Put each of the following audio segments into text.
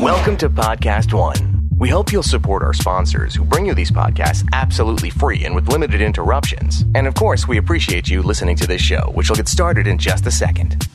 Welcome to Podcast One. We hope you'll support our sponsors who bring you these podcasts absolutely free and with limited interruptions. And of course, we appreciate you listening to this show, which will get started in just a second.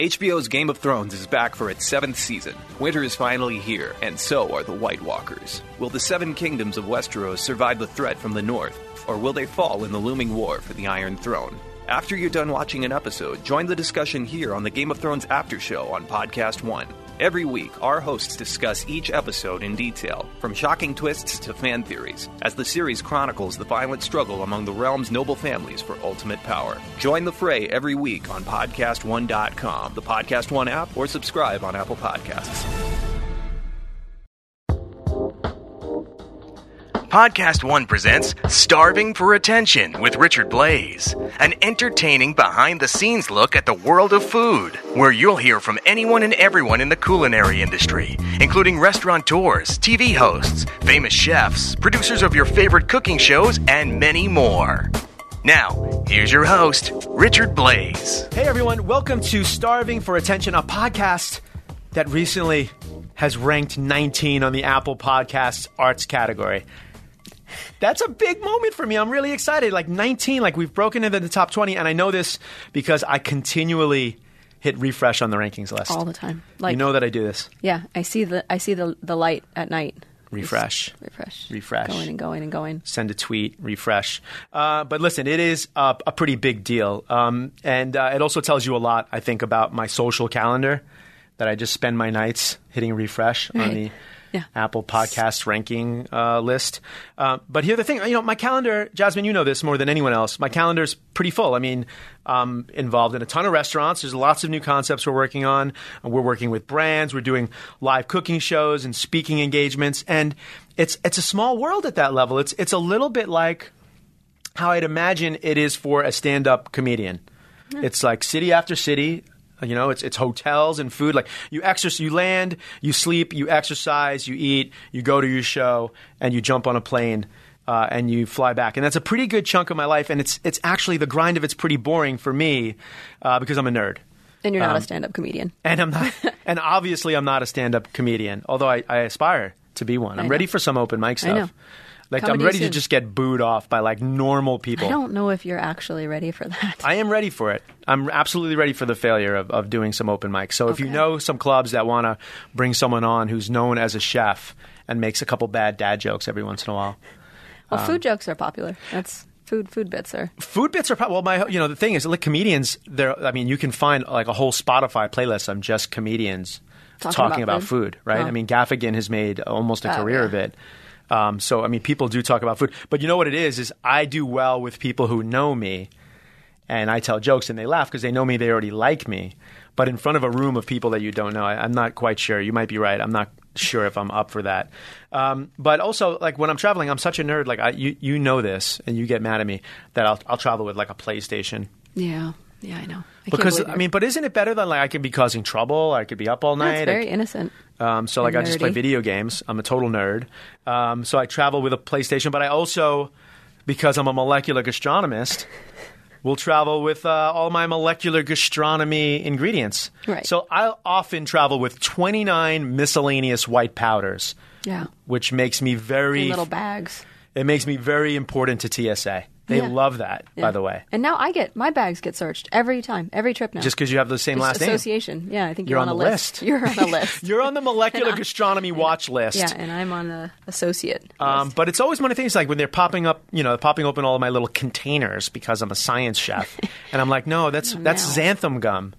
HBO's Game of Thrones is back for its seventh season. Winter is finally here, and so are the White Walkers. Will the Seven Kingdoms of Westeros survive the threat from the north, or will they fall in the looming war for the Iron Throne? After you're done watching an episode, join the discussion here on the Game of Thrones After Show on Podcast One. Every week, our hosts discuss each episode in detail, from shocking twists to fan theories, as the series chronicles the violent struggle among the realm's noble families for ultimate power. Join the fray every week on PodcastOne.com, the Podcast One app, or subscribe on Apple Podcasts. Podcast One presents Starving for Attention with Richard Blais, an entertaining behind the scenes look at the world of food, where you'll hear from anyone and everyone in the culinary industry, including restaurateurs, TV hosts, famous chefs, producers of your favorite cooking shows, and many more. Now, here's your host, Richard Blais. Hey everyone, welcome to Starving for Attention, a podcast that recently has ranked 19 on the Apple Podcasts arts category. That's a big moment for me. I'm really excited. Like 19, like we've broken into the top 20, and I know this because I continually hit refresh on the rankings list. all the time. Like you know that I do this. yeah, I see the I see the the light at night. Refresh. Just refresh, Refresh. going and going and going. send a tweet, refresh. Uh, but listen, it is a, a pretty big deal. Um, and uh, it also tells you a lot, I think, about my social calendar that I just spend my nights hitting refresh on the Yeah. Apple Podcast ranking uh, list. Uh, but here's the thing you know, my calendar, Jasmine, you know this more than anyone else. My calendar's pretty full. I mean, I'm involved in a ton of restaurants. There's lots of new concepts we're working on. We're working with brands. We're doing live cooking shows and speaking engagements. And it's, it's a small world at that level. It's, it's a little bit like how I'd imagine it is for a stand-up comedian. It's like city after city. You know, it's it's hotels and food. Like you exercise, you land, you sleep, you exercise, you eat, you go to your show, and you jump on a plane. Uh, and you fly back, and that's a pretty good chunk of my life. And it's it's actually the grind of it's pretty boring for me uh, because I'm a nerd, And you're Um, not a stand-up comedian. and I'm not, and obviously I'm not a stand-up comedian. Although I, I aspire to be one. I'm ready for some open mic stuff. Like Comedy I'm ready to just get booed off by like normal people. I don't know if you're actually ready for that. I am ready for it. I'm absolutely ready for the failure of, of doing some open mics. So if you know some clubs that want to bring someone on who's known as a chef and makes a couple bad dad jokes every once in a while. well, um, food jokes are popular. That's food. Food bits are. Food bits are pro- well. My you know the thing is like comedians. There, I mean, you can find like a whole Spotify playlist on just comedians Talking talking, about about, food? right? Huh. I mean, Gaffigan has made almost a Oh, career yeah. of it. Um, so I mean, people do talk about food, but you know what it is? Is I do well with people who know me, and I tell jokes and they laugh because they know me. They already like me. But in front of a room of people that you don't know, I, I'm not quite sure. You might be right. I'm not sure if I'm up for that. Um, but also, like when I'm traveling, I'm such a nerd. Like I, you, you know this, and you get mad at me that I'll, I'll travel with like a PlayStation. Yeah. Yeah, I know. I Because I mean, but isn't it better than like I could be causing trouble? I could be up all night. I very c- innocent. um, so like I just play video games. I'm a total nerd. Um, so I travel with a PlayStation, but I also, because I'm a molecular gastronomist, will travel with uh, all my molecular gastronomy ingredients. Right. So I'll often travel with 29 miscellaneous white powders, Yeah. which makes me very In little bags. it makes me very important to TSA. They Yeah. love that, by the way. And now I get my bags get searched every time, every trip now. Just because you have the same Just last name. association. Yeah, I think You're you're, on a the list. list. You're on a list. You're on the molecular gastronomy watch list. yeah, and I'm on the associate. Um, but it's always one of the things like when they're popping up, you know, popping open all of my little containers because I'm a science chef, and I'm like, no, that's Oh, that's no. xanthan gum,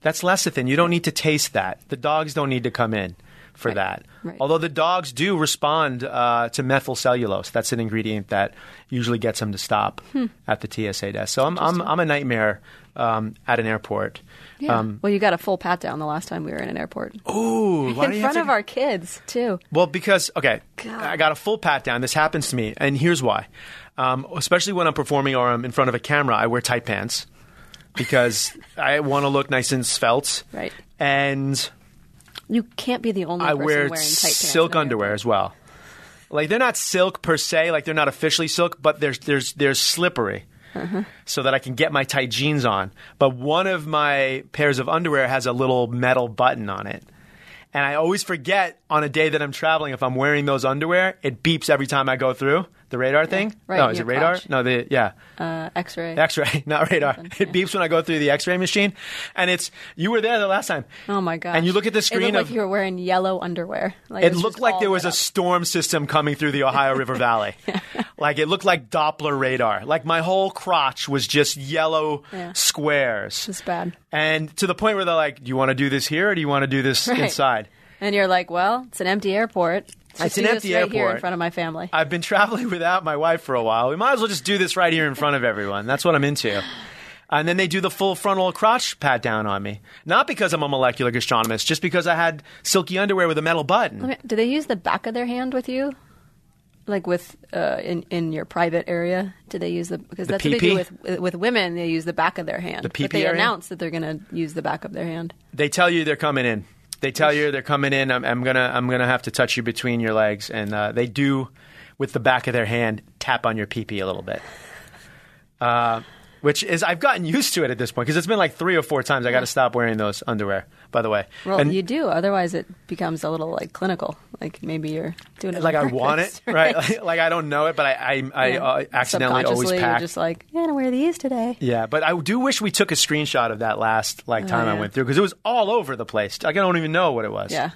that's lecithin. You don't need to taste that. The dogs don't need to come in for Right, that. right. Although the dogs do respond uh, to methyl cellulose, that's an ingredient that usually gets them to stop Hmm. at the TSA desk. So I'm I'm, I'm a nightmare um, at an airport. yeah. Um, well, you got a full pat down the last time we were in an airport. ooh, in front to- of our kids too. Well, because okay, God. I got a full pat down. This happens to me, and here's why. Um, especially when I'm performing or I'm in front of a camera, I wear tight pants because I want to look nice and svelte. Right. And You can't be the only I person wear wearing tight pants. silk underwear as well. Like they're not silk per se, like they're not officially silk, but there's there's there's slippery. Uh-huh. So that I can get my tight jeans on. But one of my pairs of underwear has a little metal button on it. And I always forget on a day that I'm traveling if I'm wearing those underwear, it beeps every time I go through the radar thing. right no, is it radar? crotch. No, the yeah. Uh, X-ray. X-ray, not radar. Something, It yeah. beeps when I go through the X-ray machine, and it's you were there the last time. Oh my god! And you look at the screen. It looked of like you were wearing yellow underwear. Like, it was looked like there was a up. storm system coming through the Ohio River Valley. Like it looked like Doppler radar. Like my whole crotch was just yellow Yeah. squares. It's bad. And to the point where they're like, "Do you want to do this here or do you want to do this Right. inside?" And you're like, well, it's an empty airport. Let's It's an empty right here in front of my family. I've been traveling without my wife for a while. We might as well just do this right here in front of everyone. That's what I'm into. And then they do the full frontal crotch pat down on me. Not because I'm a molecular gastronomist, just because I had silky underwear with a metal button. Okay, Do they use the back of their hand with you? Like with uh, in in your private area, do they use the because The that's what they do with with women. They use the back of their hand. The but pee-pee they area? announce that they're going to use the back of their hand. They tell you they're coming in. They tell you they're coming in. I'm, I'm gonna I'm gonna have to touch you between your legs, and uh, they do with the back of their hand tap on your pee pee a little bit. Uh, which is I've gotten used to it at this point because it's been like three or four times I got to stop wearing those underwear. By the way, Well, And- you do. Otherwise, it becomes a little like clinical. Like maybe you're doing it like I want it, purpose, right? Like, like I don't know it, but I I, I Yeah. uh, accidentally always pack. You're just like, yeah, I'm gonna wear these today. yeah, but I do wish we took a screenshot of that last like time I Oh, yeah. went through because it was all over the place. Like I don't even know what it was. Yeah.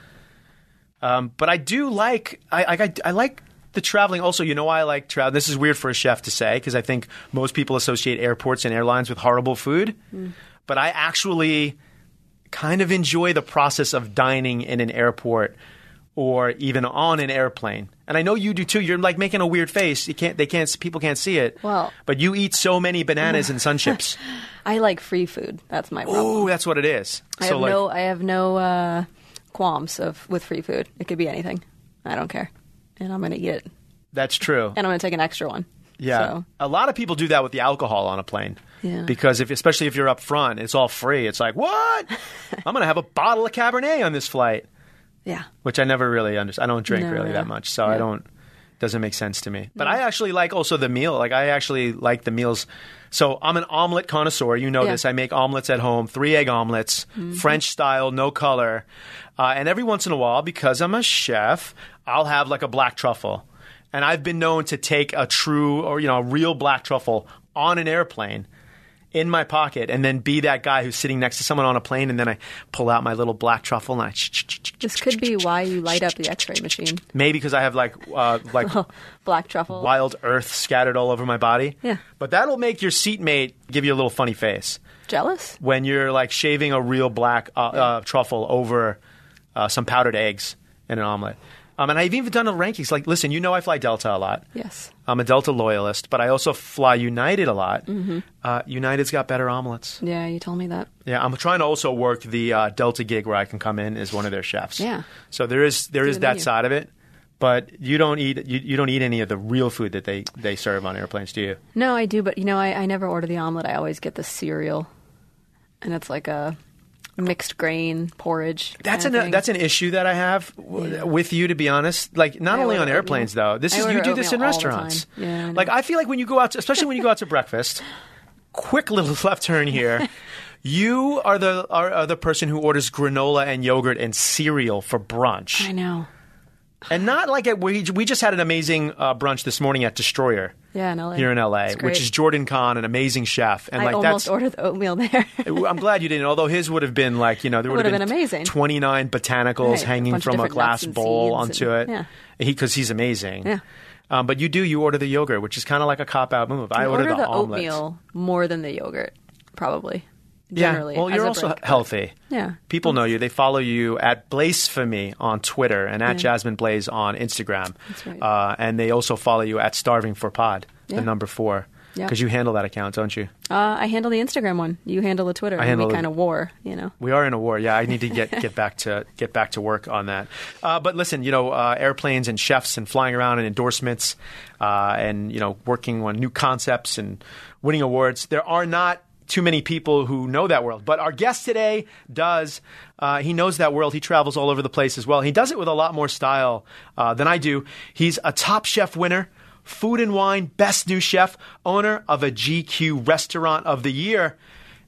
Um, but I do like I, I I- I like the traveling. Also, you know why I like travel. This is weird for a chef to say because I think most people associate airports and airlines with horrible food. Mm. But I actually kind of enjoy the process of dining in an airport or even on an airplane. And I know you do too. You're like making a weird face. You can't. They can't. People can't see it. Well- but you eat so many bananas and sun chips. I like free food. That's my problem. Ooh, that's what it is. I so have like, no, I have no uh, qualms of with free food. It could be anything. I don't care, and I'm gonna eat it, that's true. and I'm gonna take an extra one. Yeah, So, a lot of people do that with the alcohol on a plane. Yeah. Because if, especially if you're up front, it's all free. It's like, what? I'm going to have a bottle of Cabernet on this flight, yeah. which I never really understand. I don't drink No, really yeah. that much, so I don't. Doesn't make sense to me. But I actually like also the meal. Like I actually like the meals. So I'm an omelet connoisseur. You know Yeah. Mm-hmm. this. I make omelets at home, three egg omelets, French style, no color. Uh, and every once in a while, because I'm a chef, I'll have like a black truffle. And I've been known to take a true or you know a real black truffle on an airplane in my pocket and then be that guy who's sitting next to someone on a plane and then I pull out my little black truffle and I This could be why you light up the X-ray machine. maybe because I have like uh, like Black truffle. wild earth scattered all over my body. Yeah. But that'll make your seatmate give you a little funny face Jealous? when you're like shaving a real black uh, uh, truffle over uh, some powdered eggs in an omelet. Um, and I've even done the rankings. Like, listen, you know I fly Delta a lot. Yes. I'm a Delta loyalist, but I also fly United a lot. Mm-hmm. Uh, United's got better omelets. Yeah, you told me that. Yeah, I'm trying to also work the uh, Delta gig where I can come in as one of their chefs. Yeah. So there is there is that menu. side of it, but you don't eat you, you don't eat any of the real food that they, they serve on airplanes, do you? No, I do, but you know, I, I never order the omelet. I always get the cereal, and it's like a mixed grain porridge. That's an thing. that's an issue that I have w- Yeah. with you, to be honest. Like not I only on airplanes oatmeal. though. This I is you do this in oatmeal all the restaurants. Yeah, I like I feel like when you go out, to, especially when you go out to breakfast. Quick little left turn here. You are the are, are the person who orders granola and yogurt and cereal for brunch. I know. And not like at, we we just had an amazing uh, brunch this morning at Destroyer Yeah, in LA. here in LA, which is Jordan Kahn, an amazing chef, and I like almost that's. ordered the oatmeal there. I'm glad you didn't. Although his would have been like you know there would have been, amazing. 29 botanicals Right, hanging of from a glass bowl onto and- it. yeah. because he's amazing. Yeah. Um, but you do you order the yogurt, which is kind of like a cop out move. I, I order, order the, the oatmeal more than the yogurt, probably. Yeah. Well, you're also break. healthy. Yeah. People know you. They follow you at Blasphemy on Twitter and at Yeah. Jasmine Blais on Instagram. That's right. Uh, and they also follow you at Starving for Pod, the number four. Yeah. Because you handle that account, don't you? Uh, I handle the Instagram one. You handle the Twitter. I handle we kind of war, you know. We are in a war. Yeah, I need to get get back to get back to work on that. Uh, but listen, you know, uh, airplanes and chefs and flying around and endorsements, uh, and you know, working on new concepts and winning awards. There are not too many people who know that world, but our guest today does. Uh, he knows that world. He travels all over the place as well. He does it with a lot more style uh, than I do. He's a Top Chef winner. Food and Wine Best New Chef, owner of a GQ Restaurant of the Year,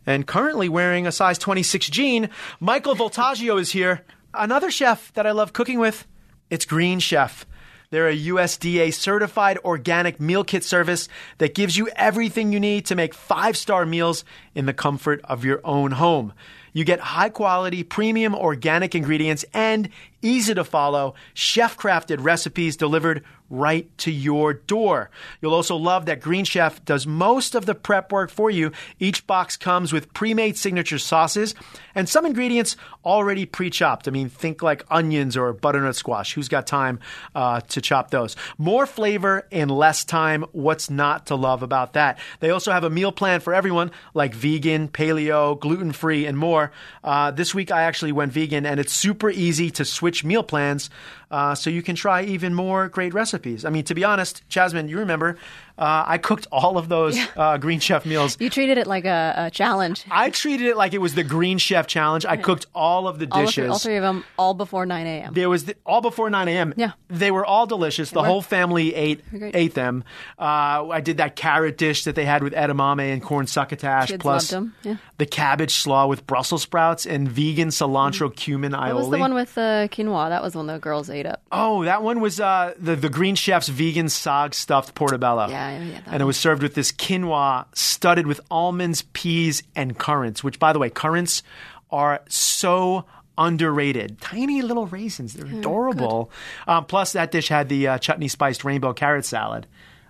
and currently wearing a size 26 jean. Michael Voltaggio is here. another chef that I love cooking with, it's Green Chef. They're a USDA certified organic meal kit service that gives you everything you need to make five star meals in the comfort of your own home. You get high quality, premium organic ingredients and easy to follow, chef crafted recipes delivered right to your door. You'll also love that Green Chef does most of the prep work for you. Each box comes with pre made signature sauces and some ingredients already pre chopped. I mean, think like onions or butternut squash. Who's got time uh, to chop those? More flavor in less time. What's not to love about that? They also have a meal plan for everyone, like vegan, paleo, gluten free, and more. Uh, this week I actually went vegan, and it's super easy to switch meal plans uh, so you can try even more great recipes. I mean, to be honest, Jasmine, you remember uh, I cooked all of those uh, Green Chef meals. You treated it like a, a challenge. I treated it like it was the Green Chef challenge. I cooked all of the all, dishes. three, all three of them, all before 9 a.m. There was the, all before 9 a.m. Yeah. They were all delicious. The were. whole family ate ate them. Uh, I did that carrot dish that they had with edamame and corn succotash, Kids plus yeah. the cabbage slaw with Brussels sprouts and vegan cilantro cumin aioli. What was the one with the quinoa? That was one the girls ate up. Oh, that one was uh, the the Green Chef's vegan sog stuffed portobello. Yeah, yeah, yeah, and it was served with this quinoa studded with almonds, peas, and currants. Which, by the way, currants are so underrated. Tiny little raisins. They're adorable. Um, plus, that dish had the uh, chutney spiced rainbow carrot salad.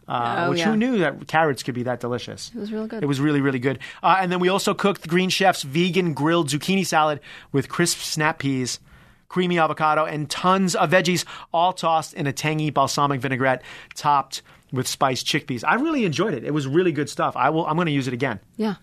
Uh, Oh, which yeah. who knew that carrots could be that delicious? It was really good. It was really, really good. Uh, and then we also cooked the Green Chef's vegan grilled zucchini salad with crisp snap peas, creamy avocado, and tons of veggies, all tossed in a tangy balsamic vinaigrette topped with spiced chickpeas. I really enjoyed it. It was really good stuff. I will. I'm going to use it again. Yeah,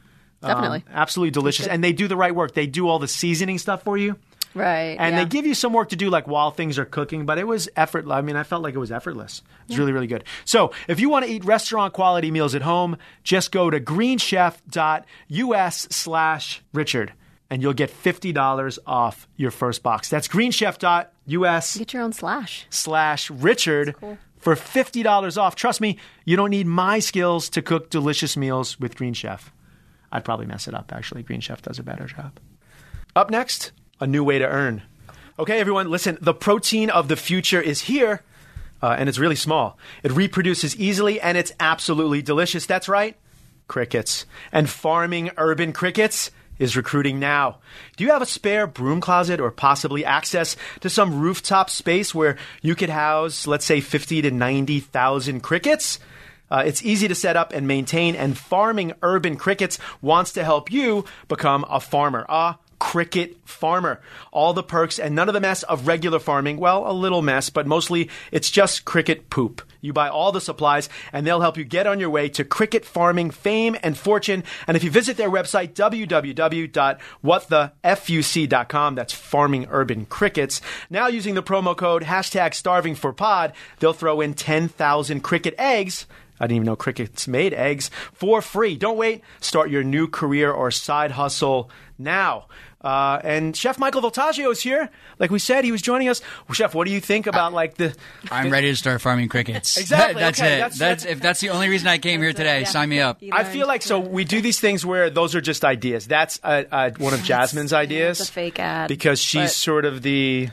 definitely. Um, absolutely delicious. And they do the right work. They do all the seasoning stuff for you. right. And yeah. they give you some work to do, like while things are cooking, but it was effortless. I mean, I felt like it was effortless. It's really, really good. So, if you want to eat restaurant quality meals at home, just go to greenchef.us slash Richard, and you'll get fifty dollars off your first box. That's greenchef.us Get your own slash. slash Richard for fifty dollars off. Trust me, you don't need my skills to cook delicious meals with Green Chef. I'd probably mess it up. Actually, Green Chef does a better job. Up next, a new way to earn. Okay, everyone, listen. The protein of the future is here, uh, and it's really small. It reproduces easily, and it's absolutely delicious. That's right, crickets. And farming urban crickets is recruiting now. Do you have a spare broom closet or possibly access to some rooftop space where you could house, let's say, 50 to 90,000 crickets? Uh, it's easy to set up and maintain, and Farming Urban Crickets wants to help you become a farmer, a cricket farmer. All the perks and none of the mess of regular farming. Well, a little mess, but mostly it's just cricket poop. You buy all the supplies, and they'll help you get on your way to cricket farming fame and fortune. And if you visit their website, www.whatthefuc.com, that's Farming Urban Crickets, now using the promo code hashtag starving for pod, they'll throw in 10,000 cricket eggs. I didn't even know crickets made eggs for free. Don't wait. Start your new career or side hustle now. Uh, and Chef Michael Voltaggio is here. Like we said, he was joining us. Chef, what do you think about like the? I'm ready to start farming crickets. Exactly, that's okay, it. that's- That's, that's- if that's the only reason I came here today. Yeah. Sign me up. I feel like so we do these things where those are just ideas. That's uh, uh, one of Jasmine's ideas. it's a fake ad, because she's but- sort of the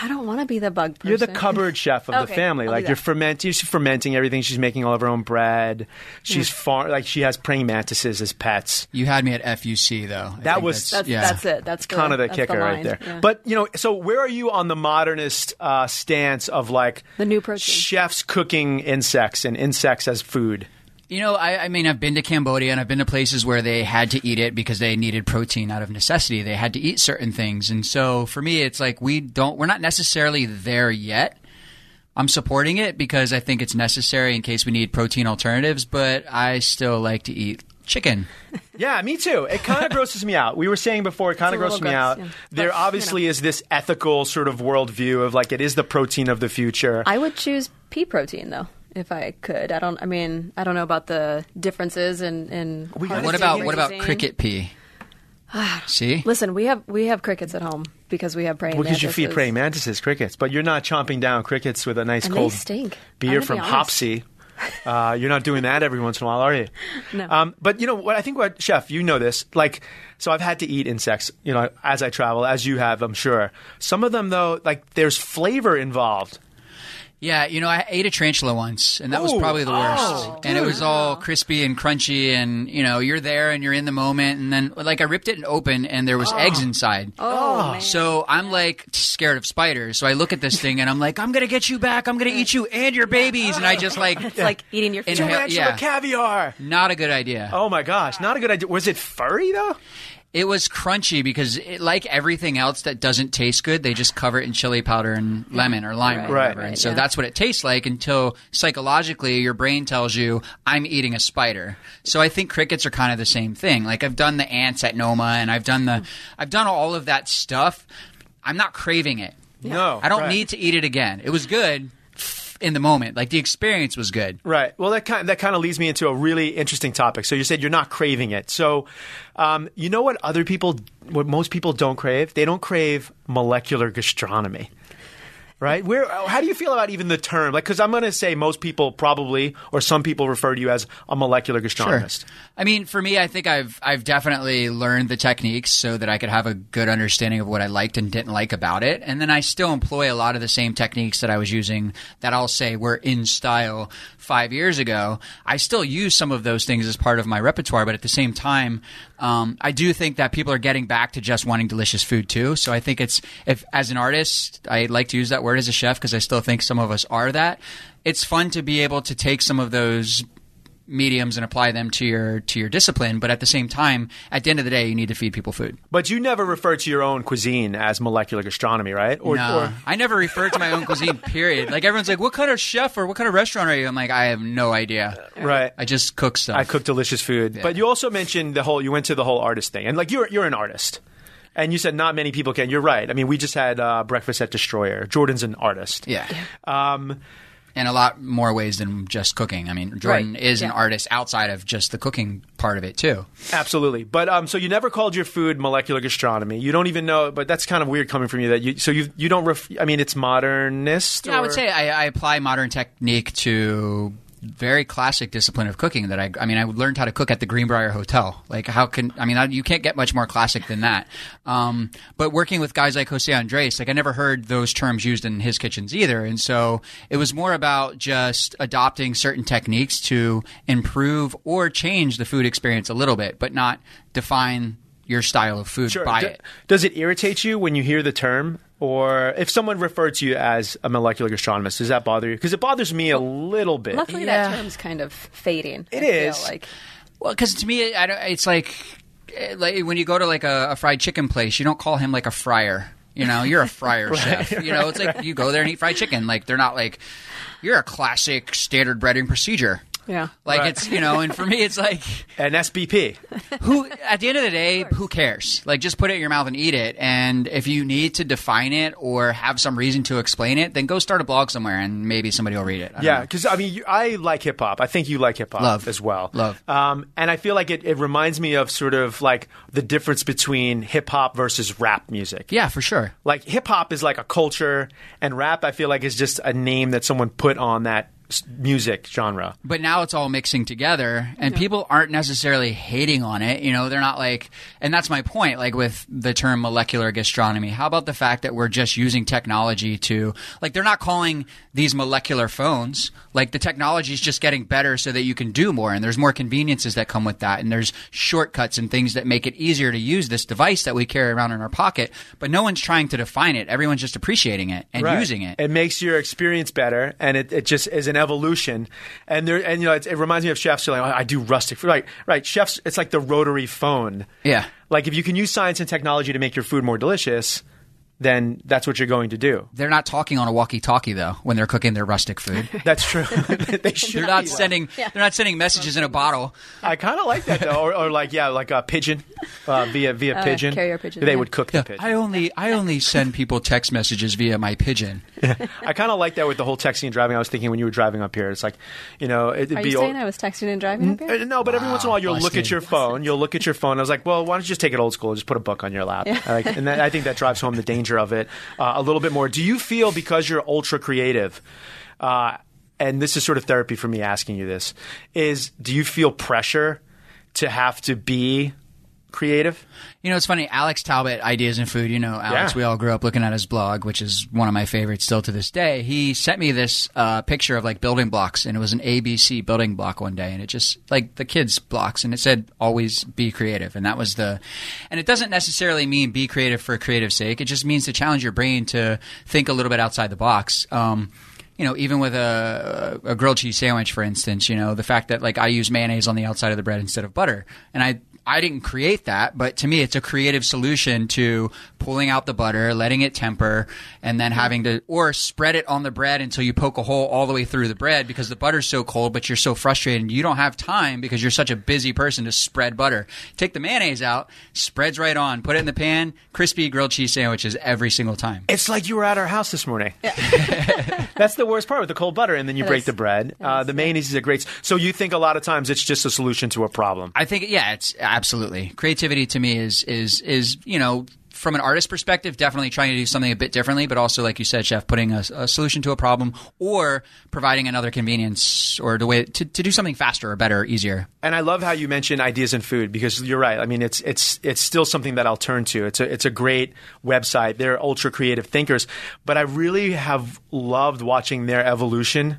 I don't want to be the bug person. you're the cupboard chef of the family. I'll Like you're that. fermenting, she's fermenting everything. She's making all of her own bread. She's far like she has praying mantises as pets. You had me at FUC though. I That was- That's, yeah. that's it. That's the, kind of the that's kicker right there. Yeah. But you know, so where are you on the modernist uh, stance of like The new protein. chefs cooking insects and insects as food? You know, I, I mean, I've been to Cambodia and I've been to places where they had to eat it because they needed protein out of necessity. They had to eat certain things, and so for me, it's like we don't. We're not necessarily there yet. I'm supporting it because I think it's necessary in case we need protein alternatives, but I still like to eat chicken. Yeah, me too. It kind of grosses me out. We were saying before, it kind of It's a grosses me little out. yeah. There But, you obviously is this ethical sort of worldview of like it is the protein of the future. I would choose pea protein though, if I could. I don't. I mean, I don't know about the differences in. in We What about what about cricket pea? See, Listen, we have we have crickets at home because we have praying because you feed mantises. praying mantises crickets, but you're not chomping down crickets with a nice And cold stink. Beer from be. Hopsy. Uh, you're not doing that every once in a while, are you? No. Um, but you know what? I think what chef, you know this. Like, so I've had to eat insects, you know, as I travel, as you have, I'm sure. Some of them, though, like there's flavor involved. Yeah, you know, I ate a tarantula once, and that was probably the worst. Oh, and it was all crispy and crunchy, and you know, you're there and you're in the moment, and then like I ripped it open, and there was ah. eggs inside. Oh, oh, man. So I'm like scared of spiders. So I look at this thing and I'm like, I'm gonna get you back. I'm gonna eat you and your babies. And I just like, it's like eating your Inhale- food. Tarantula yeah. caviar. not a good idea. Oh my gosh, not a good idea. Was it furry though? It was crunchy because, it, like everything else that doesn't taste good, they just cover it in chili powder and lemon or lime Right, or whatever. right, and so yeah. that's what it tastes like until psychologically your brain tells you, I'm eating a spider. So I think crickets are kind of the same thing. Like I've done the ants at Noma and I've done the, I've done all of that stuff. I'm not craving it. No, I don't right. need to eat it again. It was good in the moment. Like the experience was good. Right. Well, that kind that kind of leads me into a really interesting topic. So you said you're not craving it. So, um, you know what other people, what most people don't crave? They don't crave molecular gastronomy. Right? Where? How do you feel about even the term? Like, because I'm going to say most people probably, or some people refer to you as a molecular gastronomist. Sure. I mean, for me, I think I've I've definitely learned the techniques so that I could have a good understanding of what I liked and didn't like about it. And then I still employ a lot of the same techniques that I was using that I'll say were in style five years ago. I still use some of those things as part of my repertoire, but at the same time, um, I do think that people are getting back to just wanting delicious food too. So I think it's if as an artist, I like to use that word as a chef because I still think some of us are that. It's fun to be able to take some of those mediums and apply them to your to your discipline but at the same time at the end of the day you need to feed people food But you never refer to your own cuisine as molecular gastronomy, right? Or, no or i never refer to my own cuisine period like everyone's like what kind of chef or what kind of restaurant are you i'm like i have no idea right. i just cook stuff I cook delicious food. But you also mentioned the whole. You went to the whole artist thing, and like you're you're an artist, and you said not many people can. You're right. I mean, we just had uh, breakfast at Destroyer. Jordan's an artist. yeah Um, in a lot more ways than just cooking i mean jordan Right. is an artist outside of just the cooking part of it too absolutely. But um, so you never called your food molecular gastronomy. You don't even know. But that's kind of weird coming from you. That you so you you don't. Ref, I mean, it's modernist. Yeah, I would say I, I apply modern technique to very classic discipline of cooking that I I mean I learned how to cook at the Greenbrier Hotel. Like how can I mean I, you can't get much more classic than that. Um, but working with guys like Jose Andres, like I never heard those terms used in his kitchens either, and so it was more about just adopting certain techniques to improve or change the food experience a little bit, but not define your style of food Sure. by D- it. Does it irritate you when you hear the term? Or if someone referred to you as a molecular gastronomist, does that bother you? Because it bothers me a little bit. Luckily, Yeah. that term's kind of fading. It I is. like Well, because to me, I don't, it's like, eh, like when you go to like a, a fried chicken place, you don't call him like a fryer. You know, you're a fryer chef. You know, it's like you go there and eat fried chicken. Like they're not like you're a classic standard breading procedure. Yeah. Like Right. it's you know, and for me, it's like An SBP. who at the end of the day, who cares? Like just put it in your mouth and eat it. And if you need to define it or have some reason to explain it, then go start a blog somewhere and maybe somebody will read it. I Yeah, because I mean, you, I like hip hop. I think you like hip hop Love. as well. Love. Um, and I feel like it, it reminds me of sort of like the difference between hip hop versus rap music. yeah, for sure. Like hip hop is like a culture, and rap I feel like is just a name that someone put on that s- music genre. but now it's all mixing together and people aren't necessarily hating on it you know they're not like and that's my point like with the term molecular gastronomy how about the fact that we're just using technology to like they're not calling these molecular phones like the technology is just getting better so that you can do more and there's more conveniences that come with that and there's shortcuts and things that make it easier to use this device that we carry around in our pocket but no one's trying to define it everyone's just appreciating it and Right. using it It makes your experience better, and it, it just is an evolution. And there, and you know, it, it reminds me of chefs who are like, oh, I do rustic food. Right, right. Chefs, it's like the rotary phone. Yeah. Like if you can use science and technology to make your food more delicious, then that's what you're going to do. they're not talking on a walkie-talkie though when they're cooking their rustic food That's true. they should. They're not be, though. sending. They're not sending messages in a bottle. I kind of like that though, or, or like yeah, like a pigeon uh, via via Uh, pigeon. carrier pigeon, They yeah. would cook the pigeon. I only I only send people text messages via my pigeon. I kind of like that with the whole texting and driving. I was thinking when you were driving up here, it's like, you know, it'd Are be you old- saying I was texting and driving up here? No, but every once in a while you'll look at your phone. You'll look at your phone. I was like, well, why don't you just take it old school? Just put a book on your lap. I Like, and that, I think that drives home the danger of it uh, a little bit more. Do you feel because you're ultra creative? Uh, and this is sort of therapy for me asking you this, is do you feel pressure to have to be creative? You know, it's funny. Alex Talbot, Ideas in Food. You know, Alex. Yeah. We all grew up looking at his blog, which is one of my favorites still to this day. He sent me this uh, picture of like building blocks, and it was an ABC building block one day, and it just like the kids' blocks, and it said always be creative, and that was the. And it doesn't necessarily mean be creative for creative sake. It just means to challenge your brain to think a little bit outside the box. Um, you know, even with a, a grilled cheese sandwich, for instance, you know, the fact that like I use mayonnaise on the outside of the bread instead of butter, and I I didn't create that, but to me, it's a creative solution to pulling out the butter, letting it temper, and then having to or spread it on the bread until you poke a hole all the way through the bread because the butter's so cold, but you're so frustrated and you don't have time because you're such a busy person to spread butter. Take the mayonnaise out, spreads right on, put it in the pan, crispy grilled cheese sandwiches every single time. It's like you were at our house this morning. That's the worst part with the cold butter, and then you It break is. the bread. Uh, the mayonnaise is a great. So you think a lot of times it's just a solution to a problem. I think yeah, it's absolutely creativity to me is is is you know from an artist perspective, definitely trying to do something a bit differently, but also like you said, chef, putting a, a solution to a problem or providing another convenience or the way to, to do something faster or better, or easier. And I love how you mention ideas in food because you're right. I mean, it's it's it's still something that I'll turn to. It's a it's a great website. They're ultra creative thinkers, but I really have loved watching their evolution.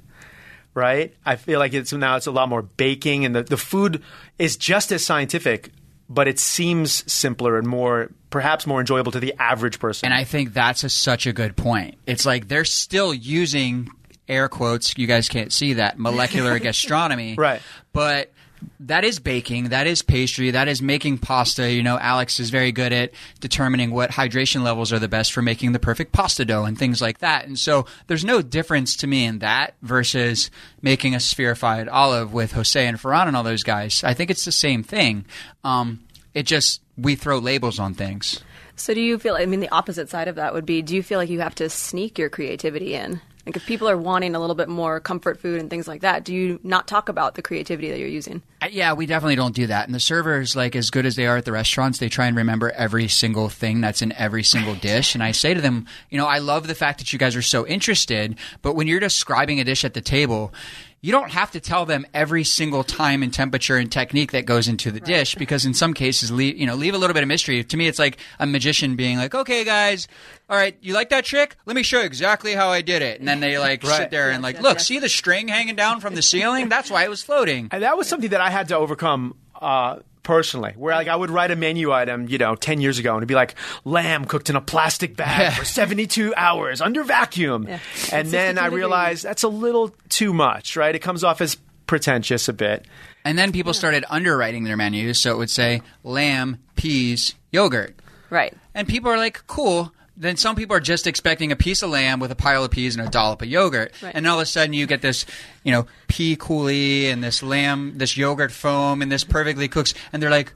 Right? I feel like it's now it's a lot more baking, and the the food is just as scientific, but it seems simpler and more perhaps more enjoyable to the average person. And I think that's a, such a good point. It's like they're still using air quotes. You guys can't see that molecular gastronomy, Right. But that is baking. That is pastry. That is making pasta. You know, Alex is very good at determining what hydration levels are the best for making the perfect pasta dough and things like that. And so there's no difference to me in that versus making a spherified olive with Jose and Ferran and all those guys. I think it's the same thing. Um, it just we throw labels on things. So do you feel? I mean, the opposite side of that would be: Do you feel like you have to sneak your creativity in? Like if people are wanting a little bit more comfort food and things like that, do you not talk about the creativity that you're using? Yeah, we definitely don't do that. And the servers, like as good as they are at the restaurants, they try and remember every single thing that's in every single dish. And I say to them, you know, I love the fact that you guys are so interested, but when you're describing a dish at the table, you don't have to tell them every single time and temperature and technique that goes into the dish because in some cases, leave, you know, leave a little bit of mystery. To me, it's like a magician being like, "Okay, guys, all right, you like that trick? Let me show you exactly how I did it." And then they like Right. sit there and like, "Look, see the string hanging down from the ceiling? That's why it was floating." And that was something that I had to overcome uh, personally, where like I would write a menu item, you know, ten years ago, and it'd be like lamb cooked in a plastic bag for seventy-two hours under vacuum, Yeah. and then I realized that's a little too much, right? It comes off as pretentious a bit. And then people started underwriting their menus, so it would say lamb, peas, yogurt. Right. And people are like, cool. Then some people are just expecting a piece of lamb with a pile of peas and a dollop of yogurt. Right. And all of a sudden you get this, you know, pea coulis and this lamb, this yogurt foam and this perfectly cooks. And they're like,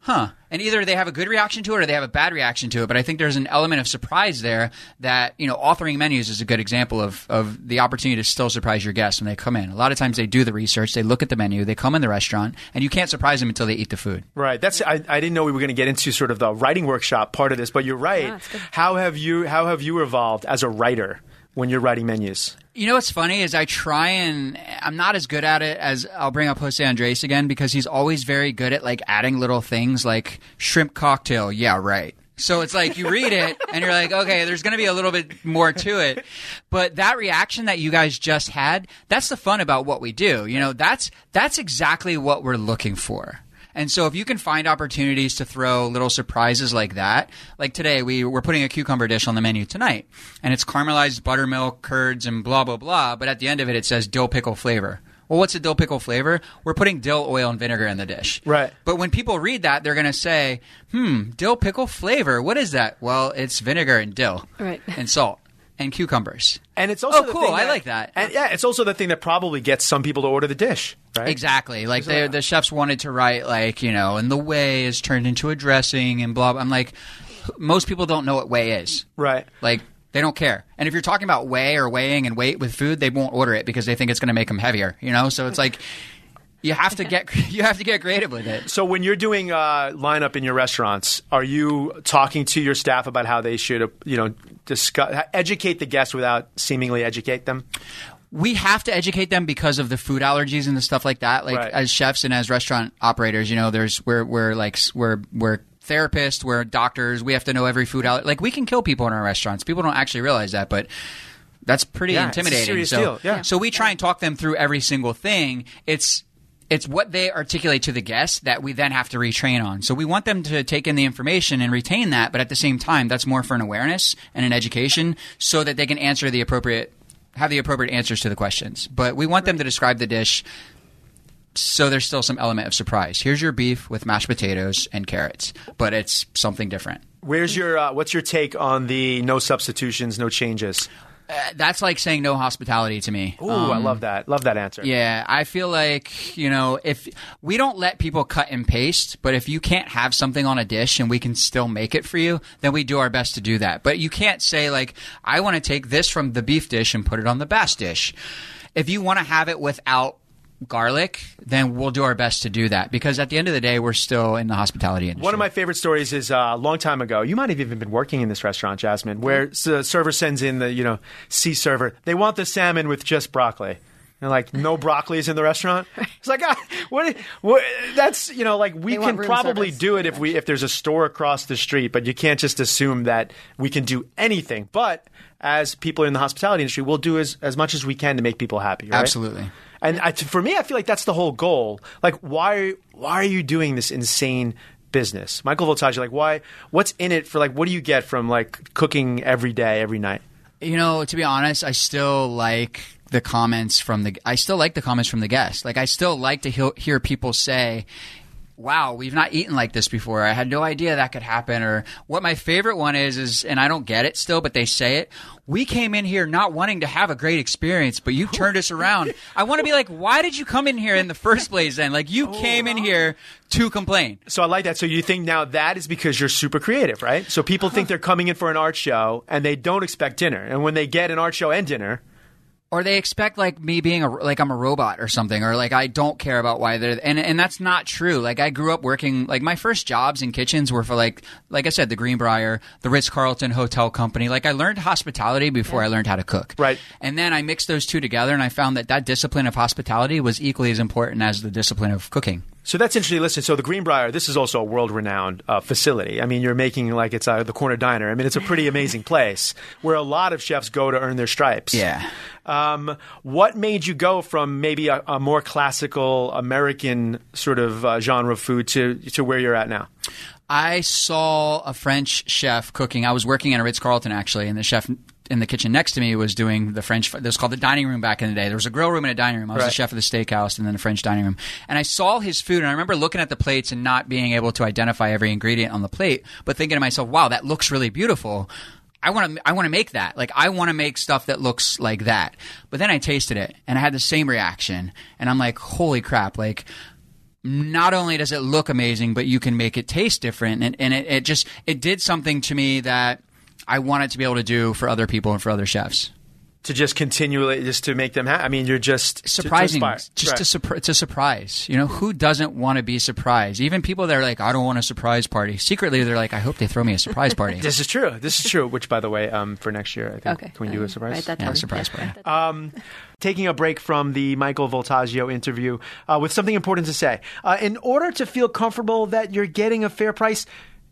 huh. And either they have a good reaction to it or they have a bad reaction to it. But I think there's an element of surprise there that, you know, authoring menus is a good example of, of the opportunity to still surprise your guests when they come in. A lot of times they do the research, they look at the menu, they come in the restaurant, and you can't surprise them until they eat the food. Right. That's I, I didn't know we were going to get into sort of the writing workshop part of this, but you're right. Yeah, how have you how have you evolved as a writer when you're writing menus? You know what's funny is I try and I'm not as good at it as I'll bring up Jose Andres again because he's always very good at like adding little things like shrimp cocktail. Yeah, right. So it's like you read it and you're like, okay, there's going to be a little bit more to it. But that reaction that you guys just had, that's the fun about what we do. You know, that's that's exactly what we're looking for. And so if you can find opportunities to throw little surprises like that, like today we we're putting a cucumber dish on the menu tonight, and it's caramelized buttermilk, curds, and blah blah blah. But at the end of it, it says dill pickle flavor. Well, what's a dill pickle flavor? We're putting dill oil and vinegar in the dish. Right. But when people read that, they're going to say, "Hmm, dill pickle flavor. What is that?" Well, it's vinegar and dill, Right. and salt and cucumbers. And it's also Oh, the cool. thing I like that. And yeah, it's also the thing that probably gets some people to order the dish, right? Exactly. Like they, the chefs wanted to write like you know, and the whey is turned into a dressing and blah. blah. I'm like, most people don't know what whey is. Right. Like they don't care. And if you're talking about whey or weighing and weight with food, they won't order it because they think it's going to make them heavier. You know. So it's like. You have to get you have to get creative with it. So when you're doing uh, lineup in your restaurants, are you talking to your staff about how they should, you know, discuss, educate the guests without seemingly educate them? we have to educate them because of the food allergies and the stuff like that. Like Right. as chefs and as restaurant operators, you know, there's we're we're like we're we're therapists, we're doctors. We have to know every food allergy. Like we can kill people in our restaurants. People don't actually realize that, but that's pretty Yeah, intimidating. so yeah. so we try and talk them through every single thing. It's it's what they articulate to the guests that we then have to retrain on. So we want them to take in the information and retain that, but at the same time, that's more for an awareness and an education so that they can answer the appropriate have the appropriate answers to the questions. But we want them to describe the dish so there's still some element of surprise. Here's your beef with mashed potatoes and carrots, but it's something different. Where's your uh, what's your take on the no substitutions, no changes? Uh, that's like saying no hospitality to me. Ooh, I love that. Love that answer. Yeah, I feel like, you know, if we don't let people cut and paste, but if you can't have something on a dish and we can still make it for you, then we do our best to do that. But you can't say, like, I want to take this from the beef dish and put it on the bass dish. If you want to have it without garlic, then we'll do our best to do that because at the end of the day, we're still in the hospitality industry. One of my favorite stories is uh, a long time ago. You might have even been working in this restaurant, Jasmine, where the server sends in the you know sea server. They want the salmon with just broccoli. And like no broccoli is in the restaurant. It's like ah, what, what? That's you know like we can probably service, do it if we if there's a store across the street, but you can't just assume that we can do anything. But as people in the hospitality industry, we'll do as as much as we can to make people happy. Right? Absolutely. And I, for me, I feel like that's the whole goal. Like, why why are you doing this insane business, Michael Voltaggio? Like, why? What's in it for? Like, what do you get from like cooking every day, every night? You know, to be honest, I still like the comments from the. I still like the comments from the guests. Like, I still like to hear, hear people say, "Wow, we've not eaten like this before. I had no idea that could happen." Or what my favorite one is is, and I don't get it still, but they say it. We came in here not wanting to have a great experience, but you turned us around. I want to be like, why did you come in here in the first place? Then, like, you came in oh, here to complain. So I like that. So you think now that is because you're super creative, right? So people think they're coming in for an art show and they don't expect dinner, and when they get an art show and dinner, or they expect like me being a like I'm a robot or something, or like I don't care about why they're and and that's not true. Like I grew up working like my first jobs in kitchens were for like like I said the Greenbrier, the Ritz Carlton Hotel Company. Like I learned hospitality before I learned how to cook. Right. And then I mixed those two together, and I found that that discipline of hospitality was equally as important as the discipline of cooking. So that's interesting. Listen, so the Greenbrier, this is also a world-renowned uh, facility. I mean, you're making like it's uh, the corner diner. I mean, it's a pretty amazing place where a lot of chefs go to earn their stripes. Yeah. Um, what made you go from maybe a, a more classical American sort of uh, genre of food to to where you're at now? I saw a French chef cooking. I was working at a Ritz Carlton actually, and the chef in the kitchen next to me was doing the French. It was called the dining room back in the day. There was a grill room and a dining room. I was Right. the chef of the steakhouse and then the French dining room. And I saw his food, and I remember looking at the plates and not being able to identify every ingredient on the plate, but thinking to myself, "Wow, that looks really beautiful." I want to I want to make that. Like I want to make stuff that looks like that. But then I tasted it and I had the same reaction and I'm like, "Holy crap, like not only does it look amazing, but you can make it taste different. And, and it, it just it did something to me that I want it to be able to do for other people and for other chefs. To just continually, just to make them happy. I mean, you're just to- to Surprising, just Right. to surpri- it's surprise. You know, who doesn't want to be surprised? Even people that are like, I don't want a surprise party. Secretly, they're like, I hope they throw me a surprise party. This is true. This is true. Which, by the way, um, for next year, I think Okay. can we do a Um, surprise? Write that Yeah, down. surprise party. Um, taking a break from the Michael Voltaggio interview uh, with something important to say. Uh, in order to feel comfortable that you're getting a fair price,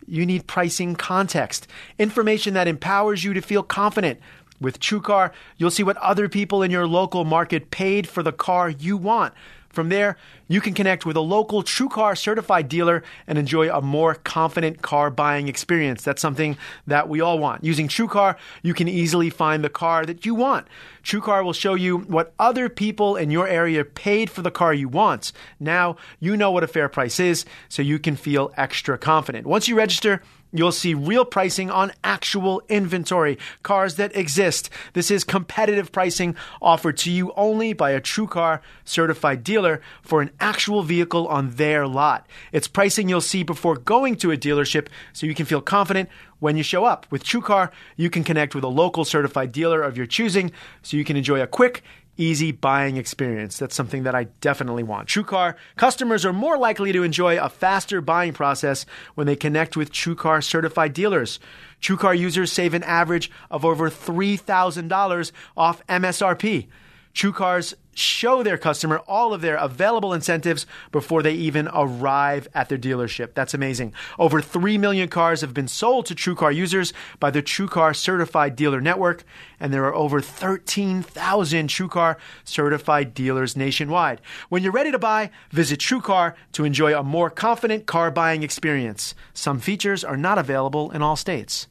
you need pricing context, information that empowers you to feel confident. With TrueCar, you'll see what other people in your local market paid for the car you want. From there, you can connect with a local TrueCar certified dealer and enjoy a more confident car buying experience. That's something that we all want. Using TrueCar, you can easily find the car that you want. TrueCar will show you what other people in your area paid for the car you want. Now, you know what a fair price is, so you can feel extra confident. Once you register, You'll see real pricing on actual inventory, cars that exist. This is competitive pricing offered to you only by a TrueCar certified dealer for an actual vehicle on their lot. It's pricing you'll see before going to a dealership so you can feel confident when you show up. With TrueCar, you can connect with a local certified dealer of your choosing so you can enjoy a quick, easy buying experience. That's something that I definitely want. TrueCar customers are more likely to enjoy a faster buying process when they connect with TrueCar certified dealers. TrueCar users save an average of over $3,000 off MSRP. TrueCars show their customer all of their available incentives before they even arrive at their dealership. That's amazing. Over 3 million cars have been sold to TrueCar users by the TrueCar certified dealer network, and there are over 13,000 TrueCar certified dealers nationwide. When you're ready to buy, visit TrueCar to enjoy a more confident car buying experience. Some features are not available in all states.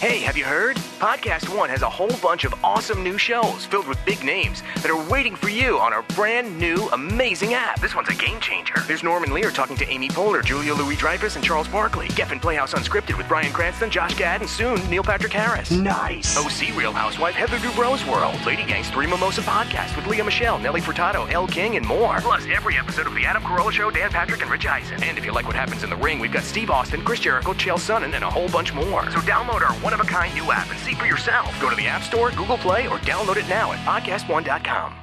Hey, have you heard? Podcast One has a whole bunch of awesome new shows filled with big names that are waiting for you on our brand new, amazing app. This one's a game changer. There's Norman Lear talking to Amy Poehler, Julia Louis Dreyfus, and Charles Barkley. Geffen Playhouse Unscripted with Bryan Cranston, Josh Gad, and soon Neil Patrick Harris. Nice. OC Real Housewife Heather Dubrow's World. Lady Gang's Three Mimosa Podcast with Lea Michele, Nelly Furtado, Elle King, and more. Plus, every episode of The Adam Carolla Show, Dan Patrick, and Rich Eisen. And if you like what happens in the ring, we've got Steve Austin, Chris Jericho, Chael Sonnen, and a whole bunch more. So download our one of a kind new app and see for yourself. Go to the App Store, Google Play, or download it now at podcastone.com.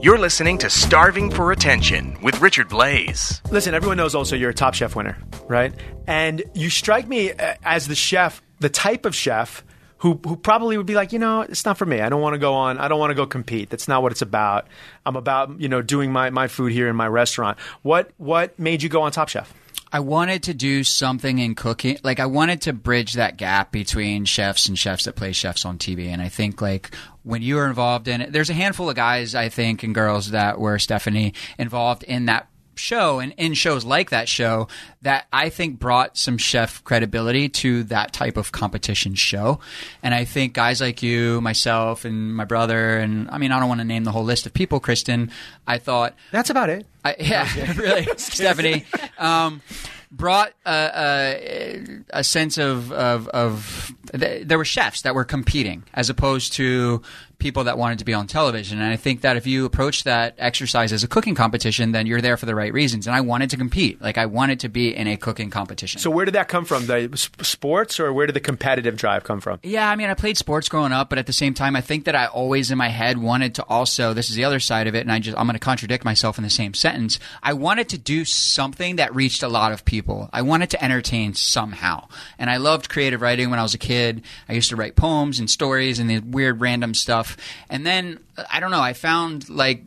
You're listening to Starving for Attention with Richard Blais. Listen, everyone knows also you're a Top Chef winner, right? And you strike me uh, as the chef, the type of chef who who probably would be like, you know, it's not for me. I don't want to go on. I don't want to go compete. That's not what it's about. I'm about you know doing my my food here in my restaurant. What what made you go on Top Chef? I wanted to do something in cooking. Like I wanted to bridge that gap between chefs and chefs that play chefs on TV. And I think like when you were involved in it, there's a handful of guys I think and girls that were Stephanie involved in that show and in shows like that show that I think brought some chef credibility to that type of competition show. And I think guys like you, myself, and my brother, and I mean, I don't want to name the whole list of people, Kristen. I thought That's about it. I, yeah, really, Stephanie. Um, brought a, a, a sense of, of, of th- there were chefs that were competing as opposed to people that wanted to be on television. And I think that if you approach that exercise as a cooking competition, then you're there for the right reasons. And I wanted to compete. Like I wanted to be in a cooking competition. So where did that come from? The sports, or where did the competitive drive come from? Yeah, I mean, I played sports growing up, but at the same time, I think that I always in my head wanted to also. This is the other side of it, and I just I'm going to contradict myself in the same sentence. I wanted to do something that reached a lot of people. I wanted to entertain somehow, and I loved creative writing when I was a kid. I used to write poems and stories and the weird random stuff, and then I don't know. I found like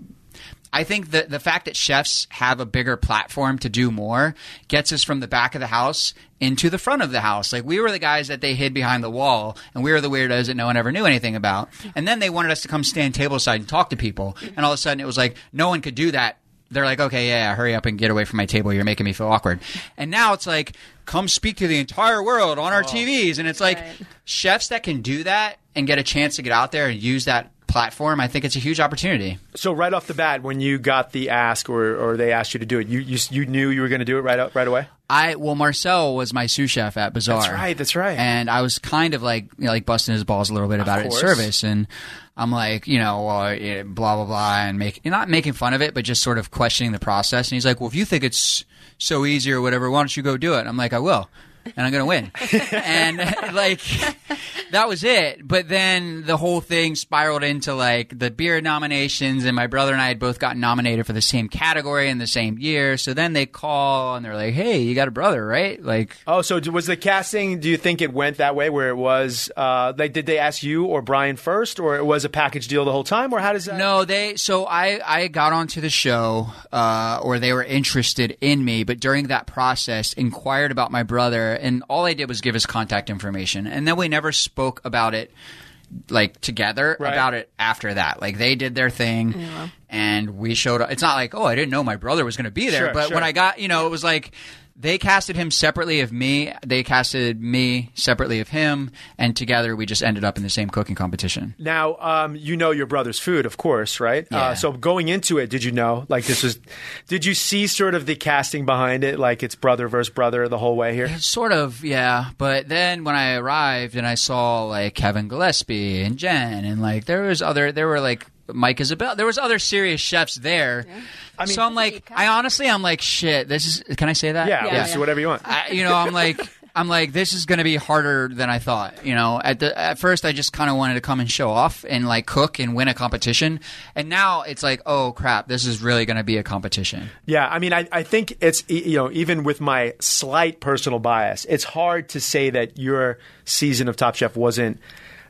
I think that the fact that chefs have a bigger platform to do more gets us from the back of the house into the front of the house. Like we were the guys that they hid behind the wall, and we were the weirdos that no one ever knew anything about. And then they wanted us to come stand tableside and talk to people. And all of a sudden, it was like no one could do that. They're like, okay, yeah, hurry up and get away from my table. You're making me feel awkward. And now it's like, come speak to the entire world on our oh. TVs. And it's like Right. chefs that can do that and get a chance to get out there and use that platform. I think it's a huge opportunity. So right off the bat, when you got the ask or, or they asked you to do it, you you, you knew you were going to do it right right away. I well, Marcel was my sous chef at Bazaar. That's right, that's right. And I was kind of like you know, like busting his balls a little bit about it in service, and I'm like, you know, uh, blah blah blah, and make not making fun of it, but just sort of questioning the process. And he's like, well, if you think it's so easy or whatever, why don't you go do it? I'm like, I will. And I'm gonna win, and like that was it. But then the whole thing spiraled into like the Beard nominations, and my brother and I had both gotten nominated for the same category in the same year. So then they call and they're like, "Hey, you got a brother, right?" Like, Oh, so was the casting? Do you think it went that way, where it was uh, like, did they ask you or Brian first, or it was a package deal the whole time, or how does that? No, they. So I I got onto the show, uh, or they were interested in me, but during that process, inquired about my brother, and all I did was give his contact information, and then we never spoke about it like together Right. about it after that. Like they did their thing, and we showed up. It's not like oh I didn't know my brother was going to be there, Sure, but sure. when I got you know it was like. They casted him separately of me. They casted me separately of him, and together we just ended up in the same cooking competition. Now, um, you know your brother's food, of course, right? Yeah. Uh, so going into it, did you know like this was? Did you see sort of the casting behind it, like it's brother versus brother the whole way here? Sort of, yeah. But then when I arrived and I saw like Kevin Gillespie and Jen and like there was other there were like Mike Isabella there was other serious chefs there. I mean- so I'm like I honestly I'm like shit, this is can I say that? Yeah, Yeah, let's do yeah. whatever you want. I, you know, I'm like I'm like, this is going to be harder than I thought. You know, at the at first, I just kind of wanted to come and show off and like cook and win a competition, and now it's like, oh crap, this is really going to be a competition. Yeah, I mean, I, I think it's e- you know even with my slight personal bias, it's hard to say that your season of Top Chef wasn't